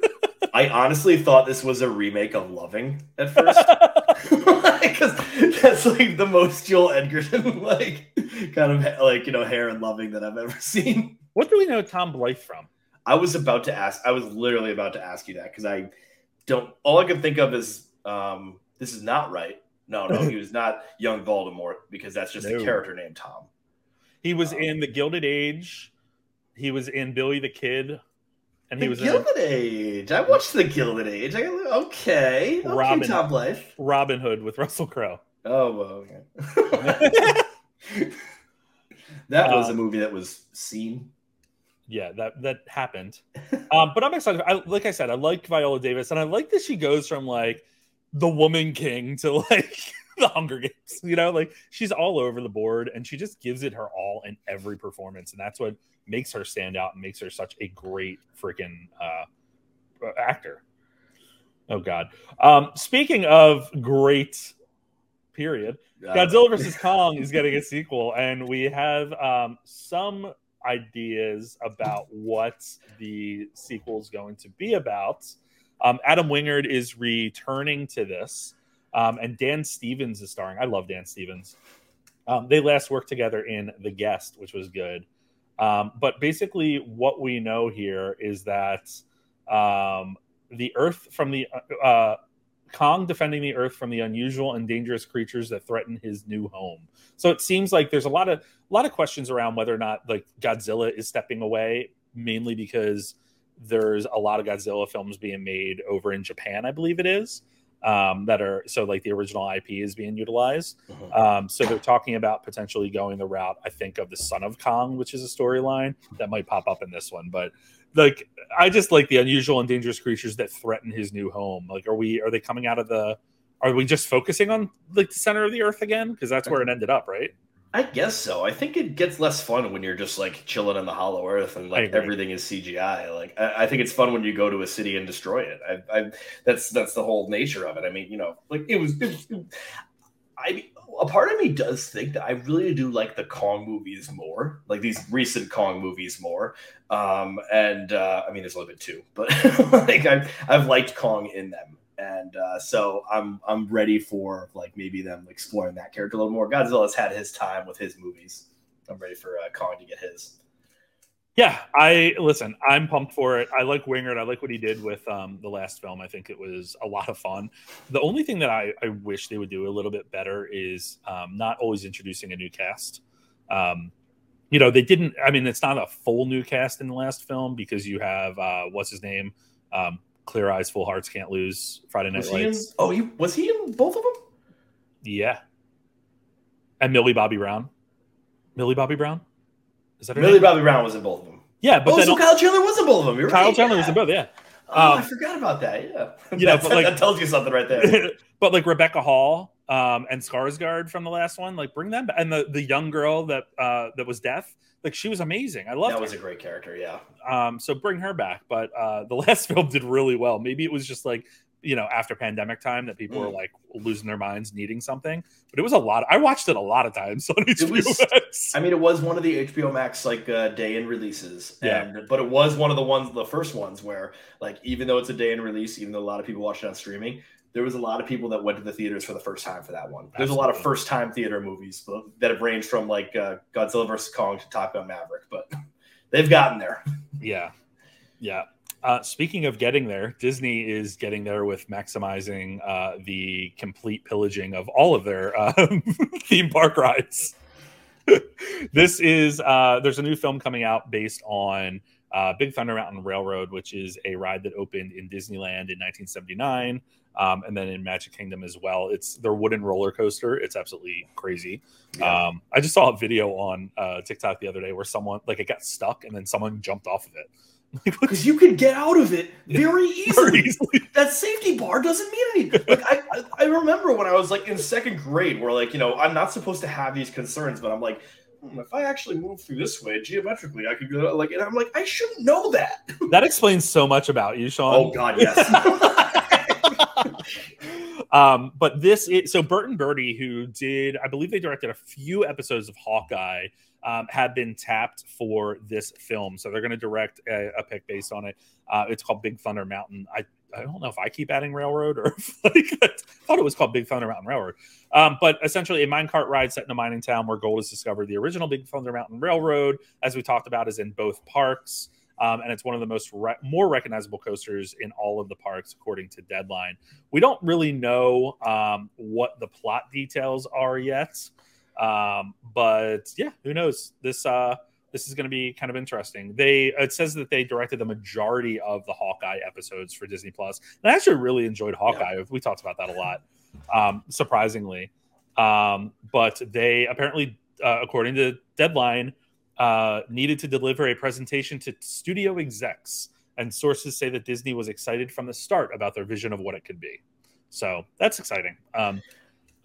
I honestly thought this was a remake of Loving at first. (laughs) (laughs) Because that's like the most Joel Edgerton like kind of like you know hair and loving that I've ever (laughs) seen. What do we know Tom Blythe from? I was about to ask. I was literally about to ask you that because I don't. All I can think of is um, this is not right. No, no, he was not young Voldemort because that's just No. a character named Tom. He was in The Gilded Age. He was in Billy the Kid, and he The was in Gilded Age. I watched the Gilded Age. I, okay, okay, Robin Tom Blythe. Robin Hood with (laughs) Russell Crowe. Oh, well, okay. (laughs) that was a Um, movie that was seen. Yeah, that that happened. um, but I'm excited. I, like I said, I like Viola Davis, and I like that she goes from like the Woman King to like (laughs) the Hunger Games. You know, like she's all over the board, and she just gives it her all in every performance, and that's what makes her stand out and makes her such a great freaking uh, actor. Oh God. Um, speaking of great, period. Uh, Godzilla vs Kong is getting a sequel, and we have um, some ideas about what the sequel is going to be about. Um, Adam Wingard is returning to this, um, and Dan Stevens is starring. I love Dan Stevens. Um, they last worked together in The Guest, which was good. Um, but basically, what we know here is that um, the Earth from the uh, Kong defending the Earth from the unusual and dangerous creatures that threaten his new home. So it seems like there's a lot of a lot of questions around whether or not like Godzilla is stepping away, mainly because there's a lot of Godzilla films being made over in Japan, I believe it is. Um, that are so like the original IP is being utilized. Um, so they're talking about potentially going the route, I think, of the Son of Kong, which is a storyline that might pop up in this one. But like, I just like the unusual and dangerous creatures that threaten his new home. Like, are we are they coming out of the? Are we just focusing on like the center of the Earth again? Because that's where it (laughs) ended up, right? I guess so. I think it gets less fun when you're just like chilling in the hollow earth and like everything is CGI. Like I, I think it's fun when you go to a city and destroy it. I, I that's that's the whole nature of it. I mean, you know, like it was. It was I a part of me does think that I really do like the Kong movies more, like these recent Kong movies more. Um, and uh, I mean, there's only been two, but (laughs) like I've I've liked Kong in them, and uh, so I'm I'm ready for like maybe them exploring that character a little more. Godzilla's had his time with his movies. I'm ready for uh, Kong to get his. Yeah, I listen. I'm pumped for it. I like Wingard. I like what he did with um, the last film. I think it was a lot of fun. The only thing that I, I wish they would do a little bit better is um, not always introducing a new cast. Um, you know, they didn't. I mean, it's not a full new cast in the last film because you have uh, what's his name, um, Clear Eyes, Full Hearts, Can't Lose, Friday Night Was he in, Lights. oh, he was he in both of them? Yeah, and Millie Bobby Brown. Millie Bobby Brown. Is that her Millie name? Bobby Brown was in both of them. Yeah, but oh, then so Kyle Chandler was in both of them. You're Kyle right, Chandler yeah. was in both. Yeah. Oh, I Um, forgot about that. Yeah, (laughs) Yeah, but, like- that tells you something right there. (laughs) but like Rebecca Hall um, and Skarsgård from the last one, like bring them back. And the the young girl that uh, that was deaf, like she was amazing. I loved that her. was a great character. Yeah. Um, so bring her back. But uh, the (laughs) last film did really well. Maybe it was just like you know after pandemic time that people were Mm. like losing their minds, needing something. But it was a lot. I watched it a lot of times on (laughs) It HBO was. Max. I mean, it was one of the HBO Max like uh, day in releases. Yeah. And, but it was one of the ones, the first ones where, like, even though it's a day in release, even though a lot of people watch it on streaming, there was a lot of people that went to the theaters for the first time for that one. There's a lot of first time theater movies but- that have ranged from like uh, Godzilla vs Kong to Top Gun Maverick, but (laughs) they've gotten there. (laughs) Yeah. Yeah. Uh, speaking of getting there, Disney is getting there with maximizing uh, the complete pillaging of all of their um, (laughs) theme park rides. this is uh, there's a new film coming out based on uh, Big Thunder Mountain Railroad, which is a ride that opened in Disneyland in 1979, um, and then in Magic Kingdom as well. It's their wooden roller coaster. It's absolutely crazy. Um, I just saw a video on uh, TikTok the other day where someone like it got stuck and then someone jumped off of it. (laughs) Because you could get out of it (laughs) very easily. Very easily. That safety bar doesn't mean anything. Like I, I, I remember when I was like in second grade, where like you know I'm not supposed to have these concerns, but I'm like, hmm, if I actually move through this way geometrically, I could go like, and I'm like, I shouldn't know that. (laughs) That explains so much about you, Sean. Oh God, yes. (laughs) Um, but this is so Burton Birdie, who did, I believe they directed a few episodes of Hawkeye, um, had been tapped for this film. So they're going to direct a, a pick based on it. Uh, it's called Big Thunder Mountain. I, I don't know if I keep adding Railroad or (laughs) like I thought it was called Big Thunder Mountain Railroad. Um, but essentially, a minecart ride set in a mining town where gold is discovered. The original Big Thunder Mountain Railroad, as we talked about, is in both parks. Um, and it's one of the most re- more recognizable coasters in all of the parks, according to Deadline. We don't really know um, what the plot details are yet, um, but yeah, who knows? This uh, this is going to be kind of interesting. They it says that they directed the majority of the Hawkeye episodes for Disney Plus, and I actually really enjoyed Hawkeye. We talked about that a lot, um, surprisingly. Um, but they apparently, uh, according to Deadline, uh, needed to deliver a presentation to studio execs, and sources say that Disney was excited from the start about their vision of what it could be. So that's exciting. Um, (laughs)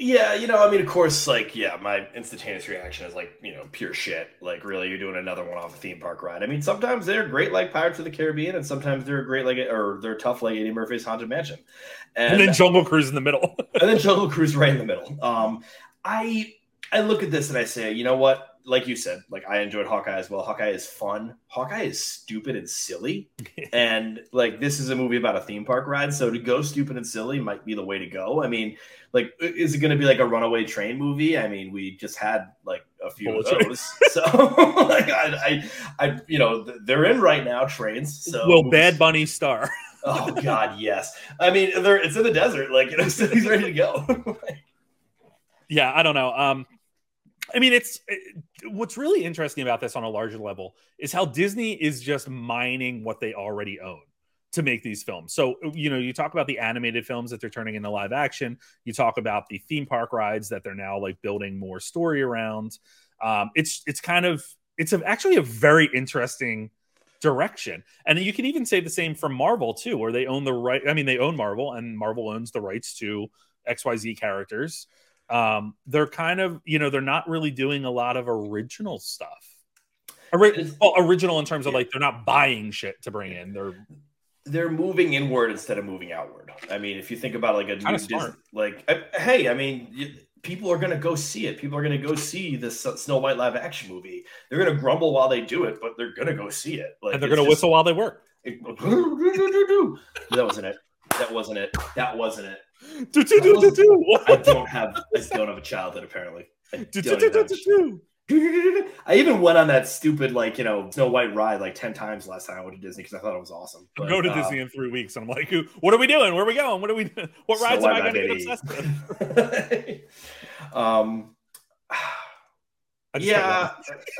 yeah, you know, I mean, of course, like, yeah, my instantaneous reaction is like, you know, pure shit. Like, really, you're doing another one off a theme park ride. I mean, sometimes they're great like Pirates of the Caribbean, and sometimes they're great like, or they're tough like Eddie Murphy's Haunted Mansion. and then Jungle Cruise in the middle. (laughs) and then Jungle Cruise right in the middle. Um, I I look at this and I say, you know what? Like you said, like I enjoyed Hawkeye as well. Hawkeye is fun. Hawkeye is stupid and silly, (laughs) and like this is a movie about a theme park ride. So to go stupid and silly might be the way to go. I mean, like, is it going to be like a runaway train movie? I mean, we just had like a few of Bullet train. those. (laughs) So (laughs) like, I, I, I, you know, they're in right now trains. So Will Bad Bunny star? Oh God, yes. I mean, they're it's in the desert. Like you know, so he's ready to go. yeah, I don't know. Um, I mean, it's it, what's really interesting about this on a larger level is how Disney is just mining what they already own to make these films. So, you know, you talk about the animated films that they're turning into live action. You talk about the theme park rides that they're now like building more story around. Um, it's it's kind of it's a, actually a very interesting direction. And you can even say the same for Marvel too, where they own the right. I mean, they own Marvel, and Marvel owns the rights to XYZ characters. Um, they're kind of, you know, they're not really doing a lot of original stuff. Ori- well, original in terms of like they're not buying shit to bring in. They're they're moving inward instead of moving outward. I mean, if you think about like a new Disney, like I, hey, I mean, y- people are gonna go see it. People are gonna go see this Snow White live action movie. They're gonna grumble while they do it, but they're gonna go see it. Like and they're gonna whistle while they work. (laughs) that wasn't it. That wasn't it. That wasn't it. (laughs) Do, do, do, do, do. I don't have. I don't have a childhood. Apparently, I Do, don't do, even do, do, do. I even went on that stupid like you know Snow White ride like ten times last time I went to Disney because I thought it was awesome. But, go to uh, Disney in three weeks, and I'm like, what are we doing? Where are we going? What are we? doing? What Snow rides am White, I going to get obsessed with? (laughs) um, yeah,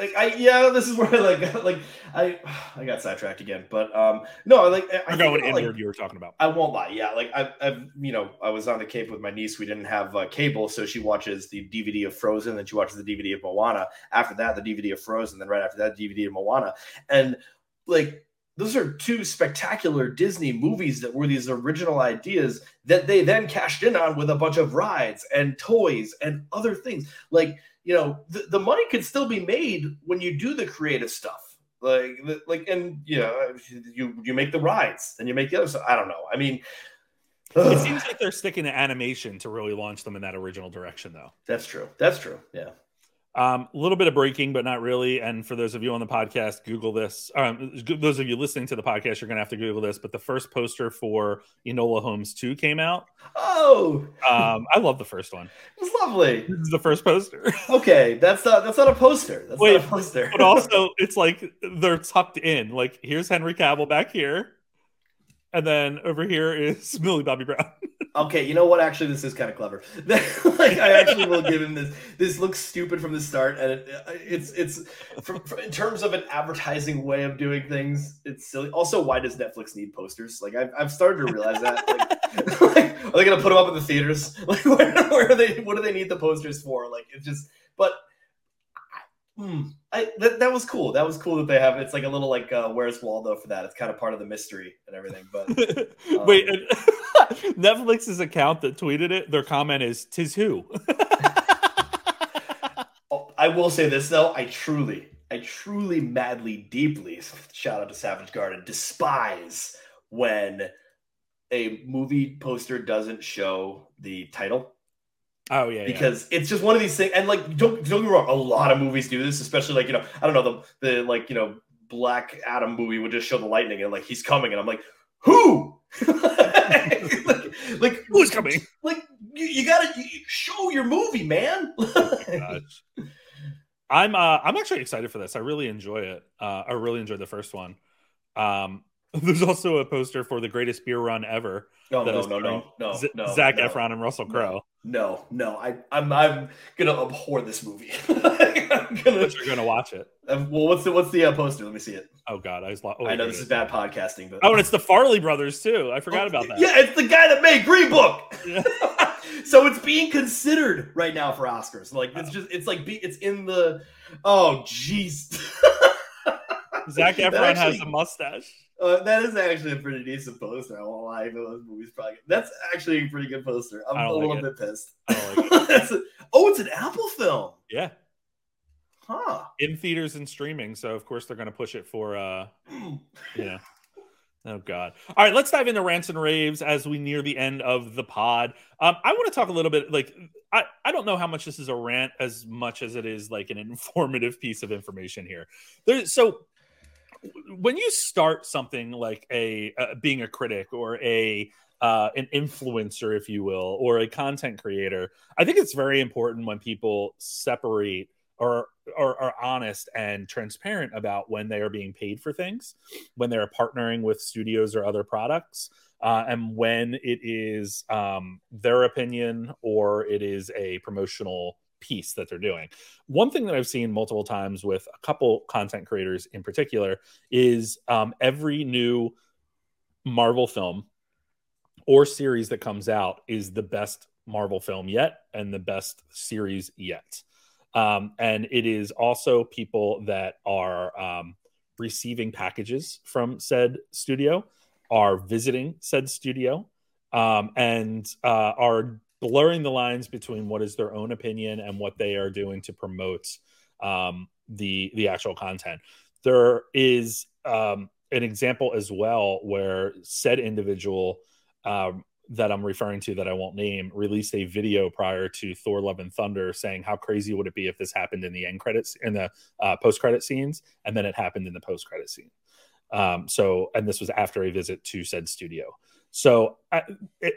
like I yeah, this is (laughs) where I like (laughs) like I (sighs) I got sidetracked again, but um no, like I, I We're think like. You were talking about. I won't lie. Yeah, like I, I've, you know, I was on the Cape with my niece. We didn't have uh, cable, so she watches the DVD of Frozen, then she watches the DVD of Moana. After that, the DVD of Frozen, then right after that, DVD of Moana, and like those are two spectacular Disney movies that were these original ideas that they then cashed in on with a bunch of rides and toys and other things. Like you know, the, the money could still be made when you do the creative stuff. Like, like, and you know, you you make the rides, then you make the other stuff. I don't know. I mean, It seems like they're sticking to animation to really launch them in that original direction, though. That's true. That's true. Yeah. Um, a little bit of breaking, but not really. And for those of you on the podcast, Google this. Um, those of you listening to the podcast, you're going to have to Google this. But the first poster for Enola Holmes 2 came out. Oh, Um, I love the first one. it's lovely. This is the first poster. (laughs) Okay, that's not that's not a poster. That's Wait, not a poster. but also, it's like they're tucked in. Like, here's Henry Cavill back here. And then over here is (laughs) Millie Bobby Brown. (laughs) okay, you know what? Actually, this is kind of clever. (laughs) like, I actually will give him this. This looks stupid from the start, and it, uh, it's it's from, from- in terms of an advertising way of doing things. It's silly. Also, why does Netflix need posters? Like, I've, I've started to realize that. Like, like, are they gonna put them up in the theaters? Like, where, where are they? What do they need the posters for? Like, it's just. But Hmm. I that, that was cool. That was cool that they have. It's like a little like uh, where's Waldo for that. It's kind of part of the mystery and everything. But (laughs) um, Wait, (laughs) Netflix's account that tweeted it, their comment is "Tis who." (laughs) oh, I will say this though. I truly, I truly, madly, deeply shout out to Savage Garden. Despise when a movie poster doesn't show the title. Oh yeah, yeah. because it's just one of these things. And like, don't don't get me wrong, a lot of movies do this, especially like you know, I don't know the the like you know Black Adam movie would just show the lightning and like he's coming, and I'm like, who? (laughs) like, like who's coming? Like you, you gotta you, show your movie, man. (laughs) Gosh. I'm uh I'm actually excited for this. I really enjoy it. Uh I really enjoyed the first one. Um (laughs) there's also a poster for the greatest beer run ever. No, no, no, no, no, Z- no, Zac no, Efron and Russell Crowe. No, no, I, I'm I'm gonna abhor this movie. (laughs) I'm gonna, But you're gonna watch it. Um, well, what's the what's the uh, poster? Let me see it. Oh god, I was lo- oh, I know this is bad podcasting, but Oh, and it's the Farrelly brothers too. I forgot about that. Yeah, it's the guy that made Green Book. (laughs) so it's being considered right now for Oscars. Like it's just it's like be, it's in the oh jeez. (laughs) Zac Efron has a mustache. Uh, that is actually a pretty decent poster. I won't lie. Even though those movies probably that's actually a pretty good poster. I'm a little like bit pissed. Like it. (laughs) A- oh, it's an Apple film. Yeah. Huh. In theaters and streaming, so of course they're gonna push it for uh (gasps) know. Oh God! All right, let's dive into rants and raves as we near the end of the pod. Um, I want to talk a little bit. Like, I I don't know how much this is a rant as much as it is like an (laughs) informative piece of information here. There's so when you start something like a uh, being a critic or a uh, an influencer, if you will, or a content creator, I think it's very important when people separate or or are honest and transparent about when they are being paid for things, when they're partnering with studios or other products, uh, and when it is um, their opinion or it is a promotional piece that they're doing. One thing that I've seen multiple times with a couple content creators in particular is um, every new Marvel film or series that comes out is the best Marvel film yet and the best series yet. Um, and it is also people that are um, receiving packages from said studio, are visiting said studio, um, and uh, are blurring the lines between what is their own opinion and what they are doing to promote um, the the actual content. There is um, an example as well where said individual um, that I'm referring to that I won't name released a video prior to Thor: Love and Thunder saying how crazy would it be if this happened in the end credits in the uh, post credit scenes and then it happened in the post credit scene. Um, so and this was after a visit to said studio. So I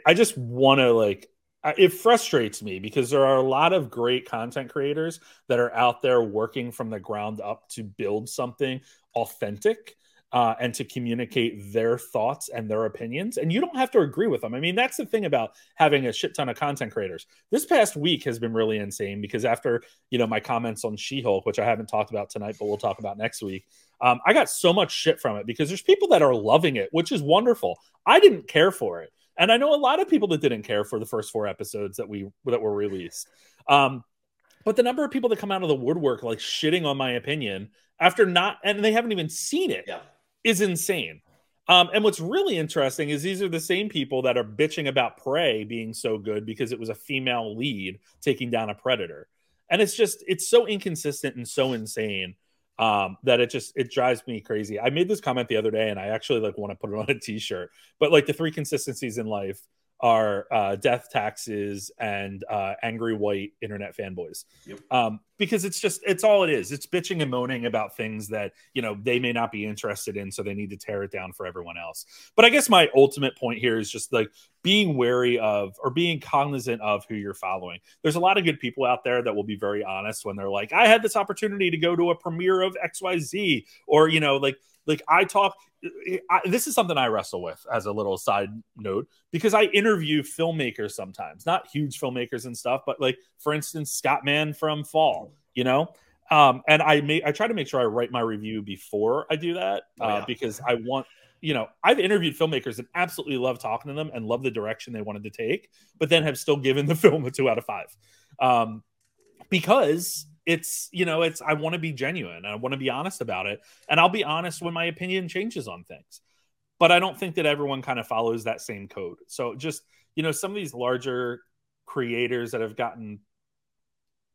I just want to like it frustrates me because there are a lot of great content creators that are out there working from the ground up to build something authentic uh, and to communicate their thoughts and their opinions. And you don't have to agree with them. I mean, that's the thing about having a shit ton of content creators. This past week has been really insane because after you know my comments on She-Hulk, which I haven't talked about tonight, but we'll talk about next week. Um, I got so much shit from it because there's people that are loving it, which is wonderful. I didn't care for it, and I know a lot of people that didn't care for the first four episodes that we that were released. Um, but the number of people that come out of the woodwork like shitting on my opinion after not and they haven't even seen it Yeah. is insane. Um, and what's really interesting is these are the same people that are bitching about Prey being so good because it was a female lead taking down a predator. And it's just it's so inconsistent and so insane um, that it just it drives me crazy. I made this comment the other day and I actually like want to put it on a t-shirt. But like the three consistencies in life are uh, death taxes and uh, angry white internet fanboys. Yep. um, because it's just it's all it is. It's bitching and moaning about things that you know they may not be interested in so they need to tear it down for everyone else. But i guess my ultimate point here is just like being wary of or being cognizant of who you're following. There's a lot of good people out there that will be very honest when they're like i had this opportunity to go to a premiere of xyz or you know like like i talk I, this is something I wrestle with as a little side note because I interview filmmakers sometimes, not huge filmmakers and stuff, but like for instance, Scott Mann from Fall, you know, um, and I may I try to make sure I write my review before I do that uh, Oh, yeah. because I want you know I've interviewed filmmakers and absolutely love talking to them and love the direction they wanted to take, but then have still given the (laughs) film a two out of five um, because it's you know it's I want to be genuine I want to be honest about it and I'll be honest when my opinion changes on things. But I don't think that everyone kind of follows that same code. So just you know some of these larger creators that have gotten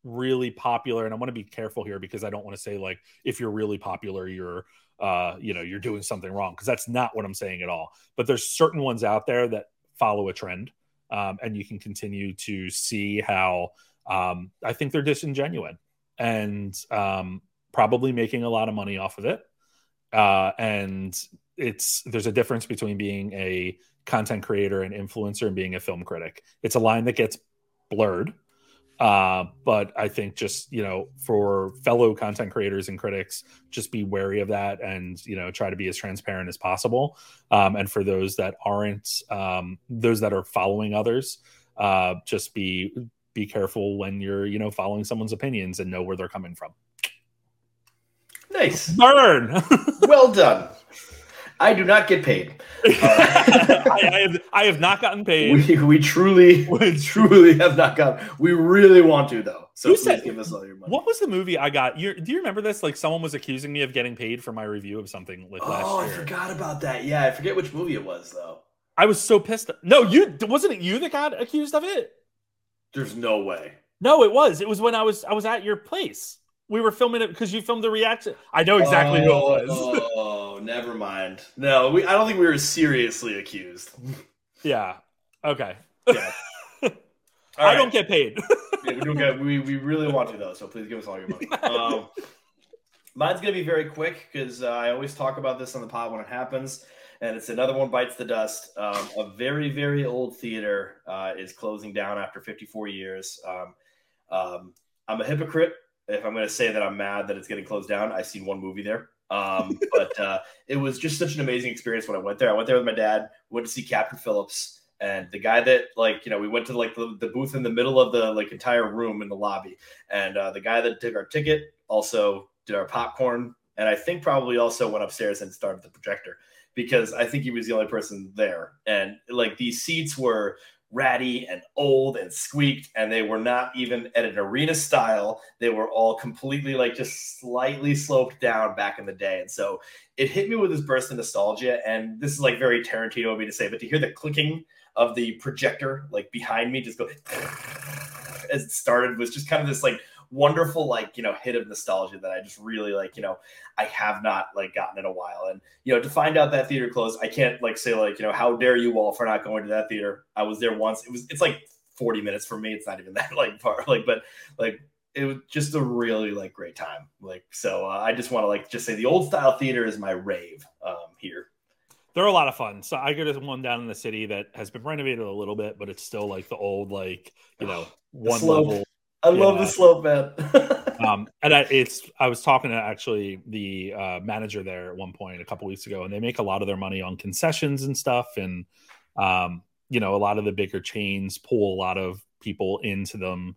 really popular and I want to be careful here because I don't want to say like if you're really popular you're uh you know you're doing something wrong because that's not what I'm saying at all. But there's certain ones out there that follow a trend um, and you can continue to see how um, I think they're disingenuine and um, probably making a lot of money off of it. Uh, and it's there's a difference between being a content creator and influencer and being a film critic. It's a line that gets blurred. Uh, but I think just you know for fellow content creators and critics, just be wary of that and you know try to be as transparent as possible. Um, and for those that aren't, um, those that are following others, uh, just be be careful when you're you know following someone's opinions and know where they're coming from. Nice. Burn. (laughs) well done. I do not get paid. (laughs) I, I have I have not gotten paid. We, we truly, (laughs) we truly have not got. We really want to though. So Who please said- give us all your money. What was the movie I got? You, do you remember this? Like someone was accusing me of getting paid for my review of something like last Oh, I forgot about that. Yeah, I forget which movie it was though. I was so pissed. No, you wasn't it you that got accused of it? There's no way. No, it was. It was when I was I was at your place. We were filming it because you filmed the reaction. I know exactly who it was. Oh, (laughs) (laughs) never mind. No, we. I don't think we were seriously accused. yeah. Okay. Yeah. (laughs) I don't get paid. Yeah, we don't get. We, we really want to though. So please give us all your money. Um, mine's gonna be very quick because uh, I always talk about this on the pod when it happens, and it's another one bites the dust. Um, a very very old theater uh, is closing down after 54 years. Um, um, I'm a hypocrite if I'm going to say that I'm mad that it's getting closed down. I've seen one movie there. Um, (laughs) but uh, it was just such an amazing experience when I went there. I went there with my dad, went to see Captain Phillips, and the guy that like you know we went to like the, the booth in the middle of the like entire room in the lobby, and uh, the guy that took our ticket also did our popcorn, and I think probably also went upstairs and started the projector because I think he was the only person there, and like these seats were ratty and old and squeaked and they were not even at an arena style. They were all completely like just slightly sloped down back in the day. And so it hit me with this burst of nostalgia and this is like very tarantino of me to say but to hear the clicking of the projector like behind me just go (laughs) as it started was just kind of this like wonderful like you know hit of nostalgia that i just really like you know i have not like gotten in a while. And you know to find out that theater closed i can't like say like you know how dare you all for not going to that theater. I was there once. It was it's like 40 minutes for me. It's not even (laughs) that like far like but like it was just a really like great time. Like so uh, i just want to like just say the old style theater is my rave um here. They're a lot of fun. So I go to one down in the city that has been renovated a little bit, but it's still like the old, like you know, (sighs) one level. I love the slope, man. (laughs) um, and I, it's I was talking to actually the uh, manager there at one point a couple weeks ago, and they make a lot of their money on concessions and stuff, and um, you know, a lot of the bigger chains pull a lot of people into them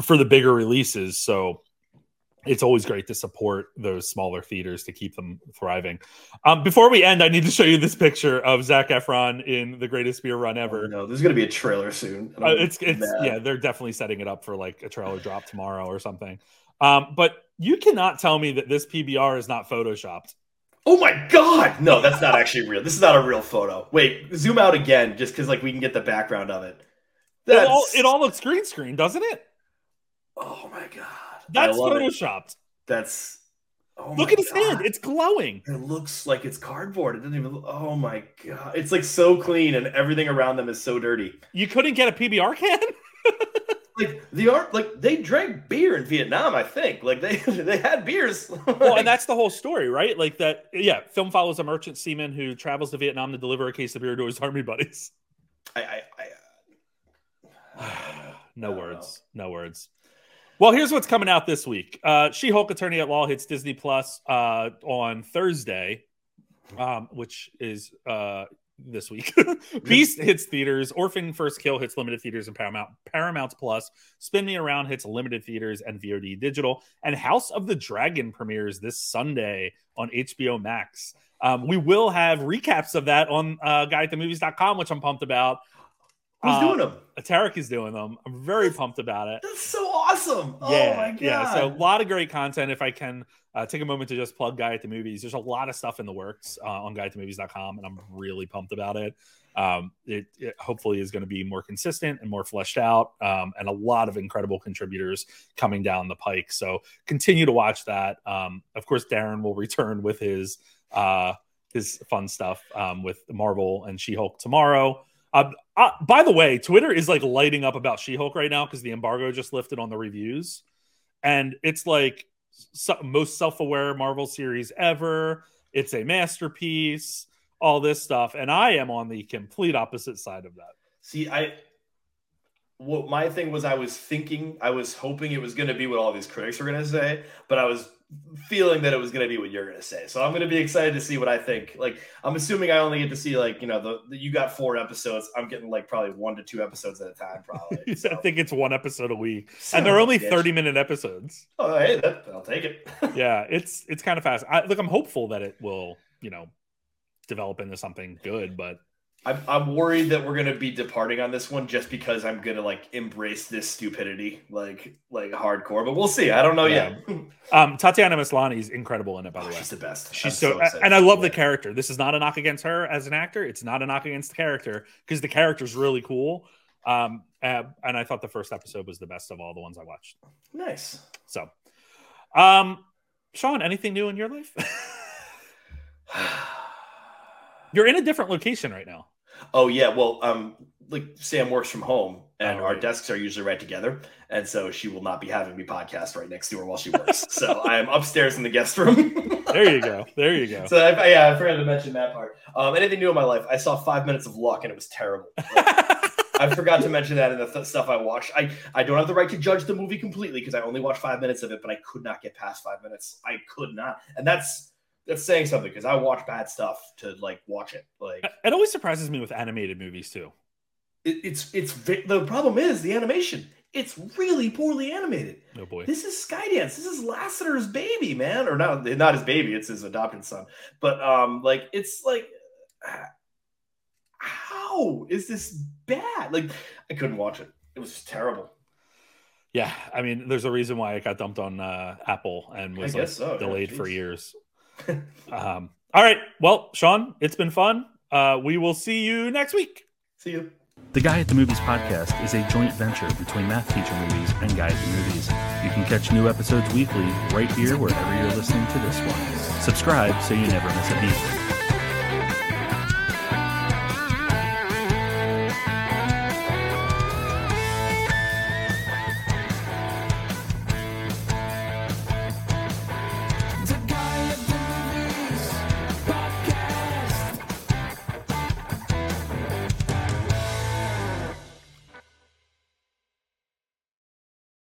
for the bigger releases. So it's always great to support those smaller theaters to keep them thriving. Um, before we end, I need to show you this picture of Zac Efron in the greatest beer run ever. no, there's gonna be a trailer soon. Uh, it's it's mad. yeah, they're definitely setting it up for like a trailer drop tomorrow or something. Um, but you cannot tell me that this PBR is not photoshopped. Oh my god! No, that's not actually real. This is not a real photo. Wait, zoom out again, just because like we can get the background of it. It all, it all looks green screen, doesn't it? oh my god. That's love it. photoshopped. That's oh Look at his God. hand; it's glowing. It looks like it's cardboard. It doesn't even. Look, oh my god! It's like so clean, and everything around them is so dirty. You couldn't get a PBR can. (laughs) Like the art, like they drank beer in Vietnam. I think like they (laughs) they had beers. well, and (laughs) that's the whole story, right? Like that. Yeah, film follows a merchant seaman who travels to Vietnam to deliver a case of beer to his army buddies. I, I, I uh, (sighs) no words. No words. Well, here's what's coming out this week. Uh, She-Hulk Attorney at Law hits Disney Plus uh, on Thursday, um, which is uh, this week. (laughs) Beast hits theaters. Orphan First Kill hits limited theaters and Paramount Paramount Plus. Spin Me Around hits limited theaters and VOD digital. And House of the Dragon premieres this Sunday on HBO Max. Um, we will have recaps of that on uh, guyatthemovies.com, which I'm pumped about. Who's Uh, doing them? Tarek is doing them. I'm very pumped about it. That's so awesome. Yeah, oh my god. yeah. So a lot of great content. If I can uh, take a moment to just plug Guy at the Movies, there's a lot of stuff in the works uh, on guyatthemovies.com, and I'm really pumped about it. Um, it, it hopefully is going to be more consistent and more fleshed out, um, and a lot of incredible contributors coming down the pike. So continue to watch that. Um, of course, Darren will (laughs) return with his uh, his fun stuff um, with Marvel and She Hulk tomorrow. Uh, uh, by the way, Twitter is like lighting up about She Hulk right now because the embargo just lifted on the reviews, and it's like so, most self-aware Marvel series ever. It's a masterpiece. All this stuff, and I am on the complete opposite side of that. See, I what my thing was I was thinking, I was hoping it was going to be what all these critics were going to say, but I was feeling that it was going to be what you're going to say. So I'm going to be excited to see what I think. Like I'm assuming I only get to see like, you know, the, the you got 4 episodes. I'm getting like probably 1 to 2 episodes at a time probably. (laughs) I think it's one episode a week, Son and they're only bitch. 30 minute episodes. Oh, hey, that, I'll take it. (laughs) yeah, it's it's kind of fast. I, look, I'm hopeful that it will, you know, develop into something good, but I'm, I'm worried that we're gonna be departing on this one just because I'm gonna like embrace this stupidity like like hardcore, but we'll see. I don't know yet. (laughs) Um, Tatiana Maslany is incredible in it, by the way. She's the best. She's so, so and I love the character. This is not a knock against her as an actor. It's not a knock against the character because the character's really cool. Um, and I thought the first episode was the best of all the ones I watched. Nice. So, um, Sean, anything new in your life? (sighs) You're in a different location right now. Oh yeah, well, um, like Sam works from home, and Oh, our right. desks are usually right together, and so she will not be having me podcast right next to her while she works. (laughs) so I am upstairs in the guest room. (laughs) There you go. There you go. so I, yeah, I forgot to mention that part. Um, anything new in my life? I saw Five Minutes of Luck, and it was terrible. Like, (laughs) I forgot to mention that in the th- stuff I watched. I I don't have the right to judge the movie completely because I only watched five minutes of it, but I could not get past five minutes. I could not, and that's that's saying something because I watch bad stuff to like watch it. Like It always surprises me with animated movies too. it, it's it's the problem is the animation. It's really poorly animated. Oh boy. This is Skydance. This is Lasseter's baby, man, or not? Not his baby. It's his adopted son. But um, like it's like, (sighs) how is this bad? Like I couldn't watch it. It was just terrible. Yeah, I mean, there's a reason why it got dumped on uh, Apple and was like, so, yeah, delayed for years. (laughs) um, all right, well, Sean, it's been fun. Uh, we will see you next week. See you. The Guy at the Movies podcast is a joint venture between Math Teacher Movies and Guy at the Movies. You can catch new episodes weekly right here wherever you're listening to this one. Subscribe so you never miss a beat.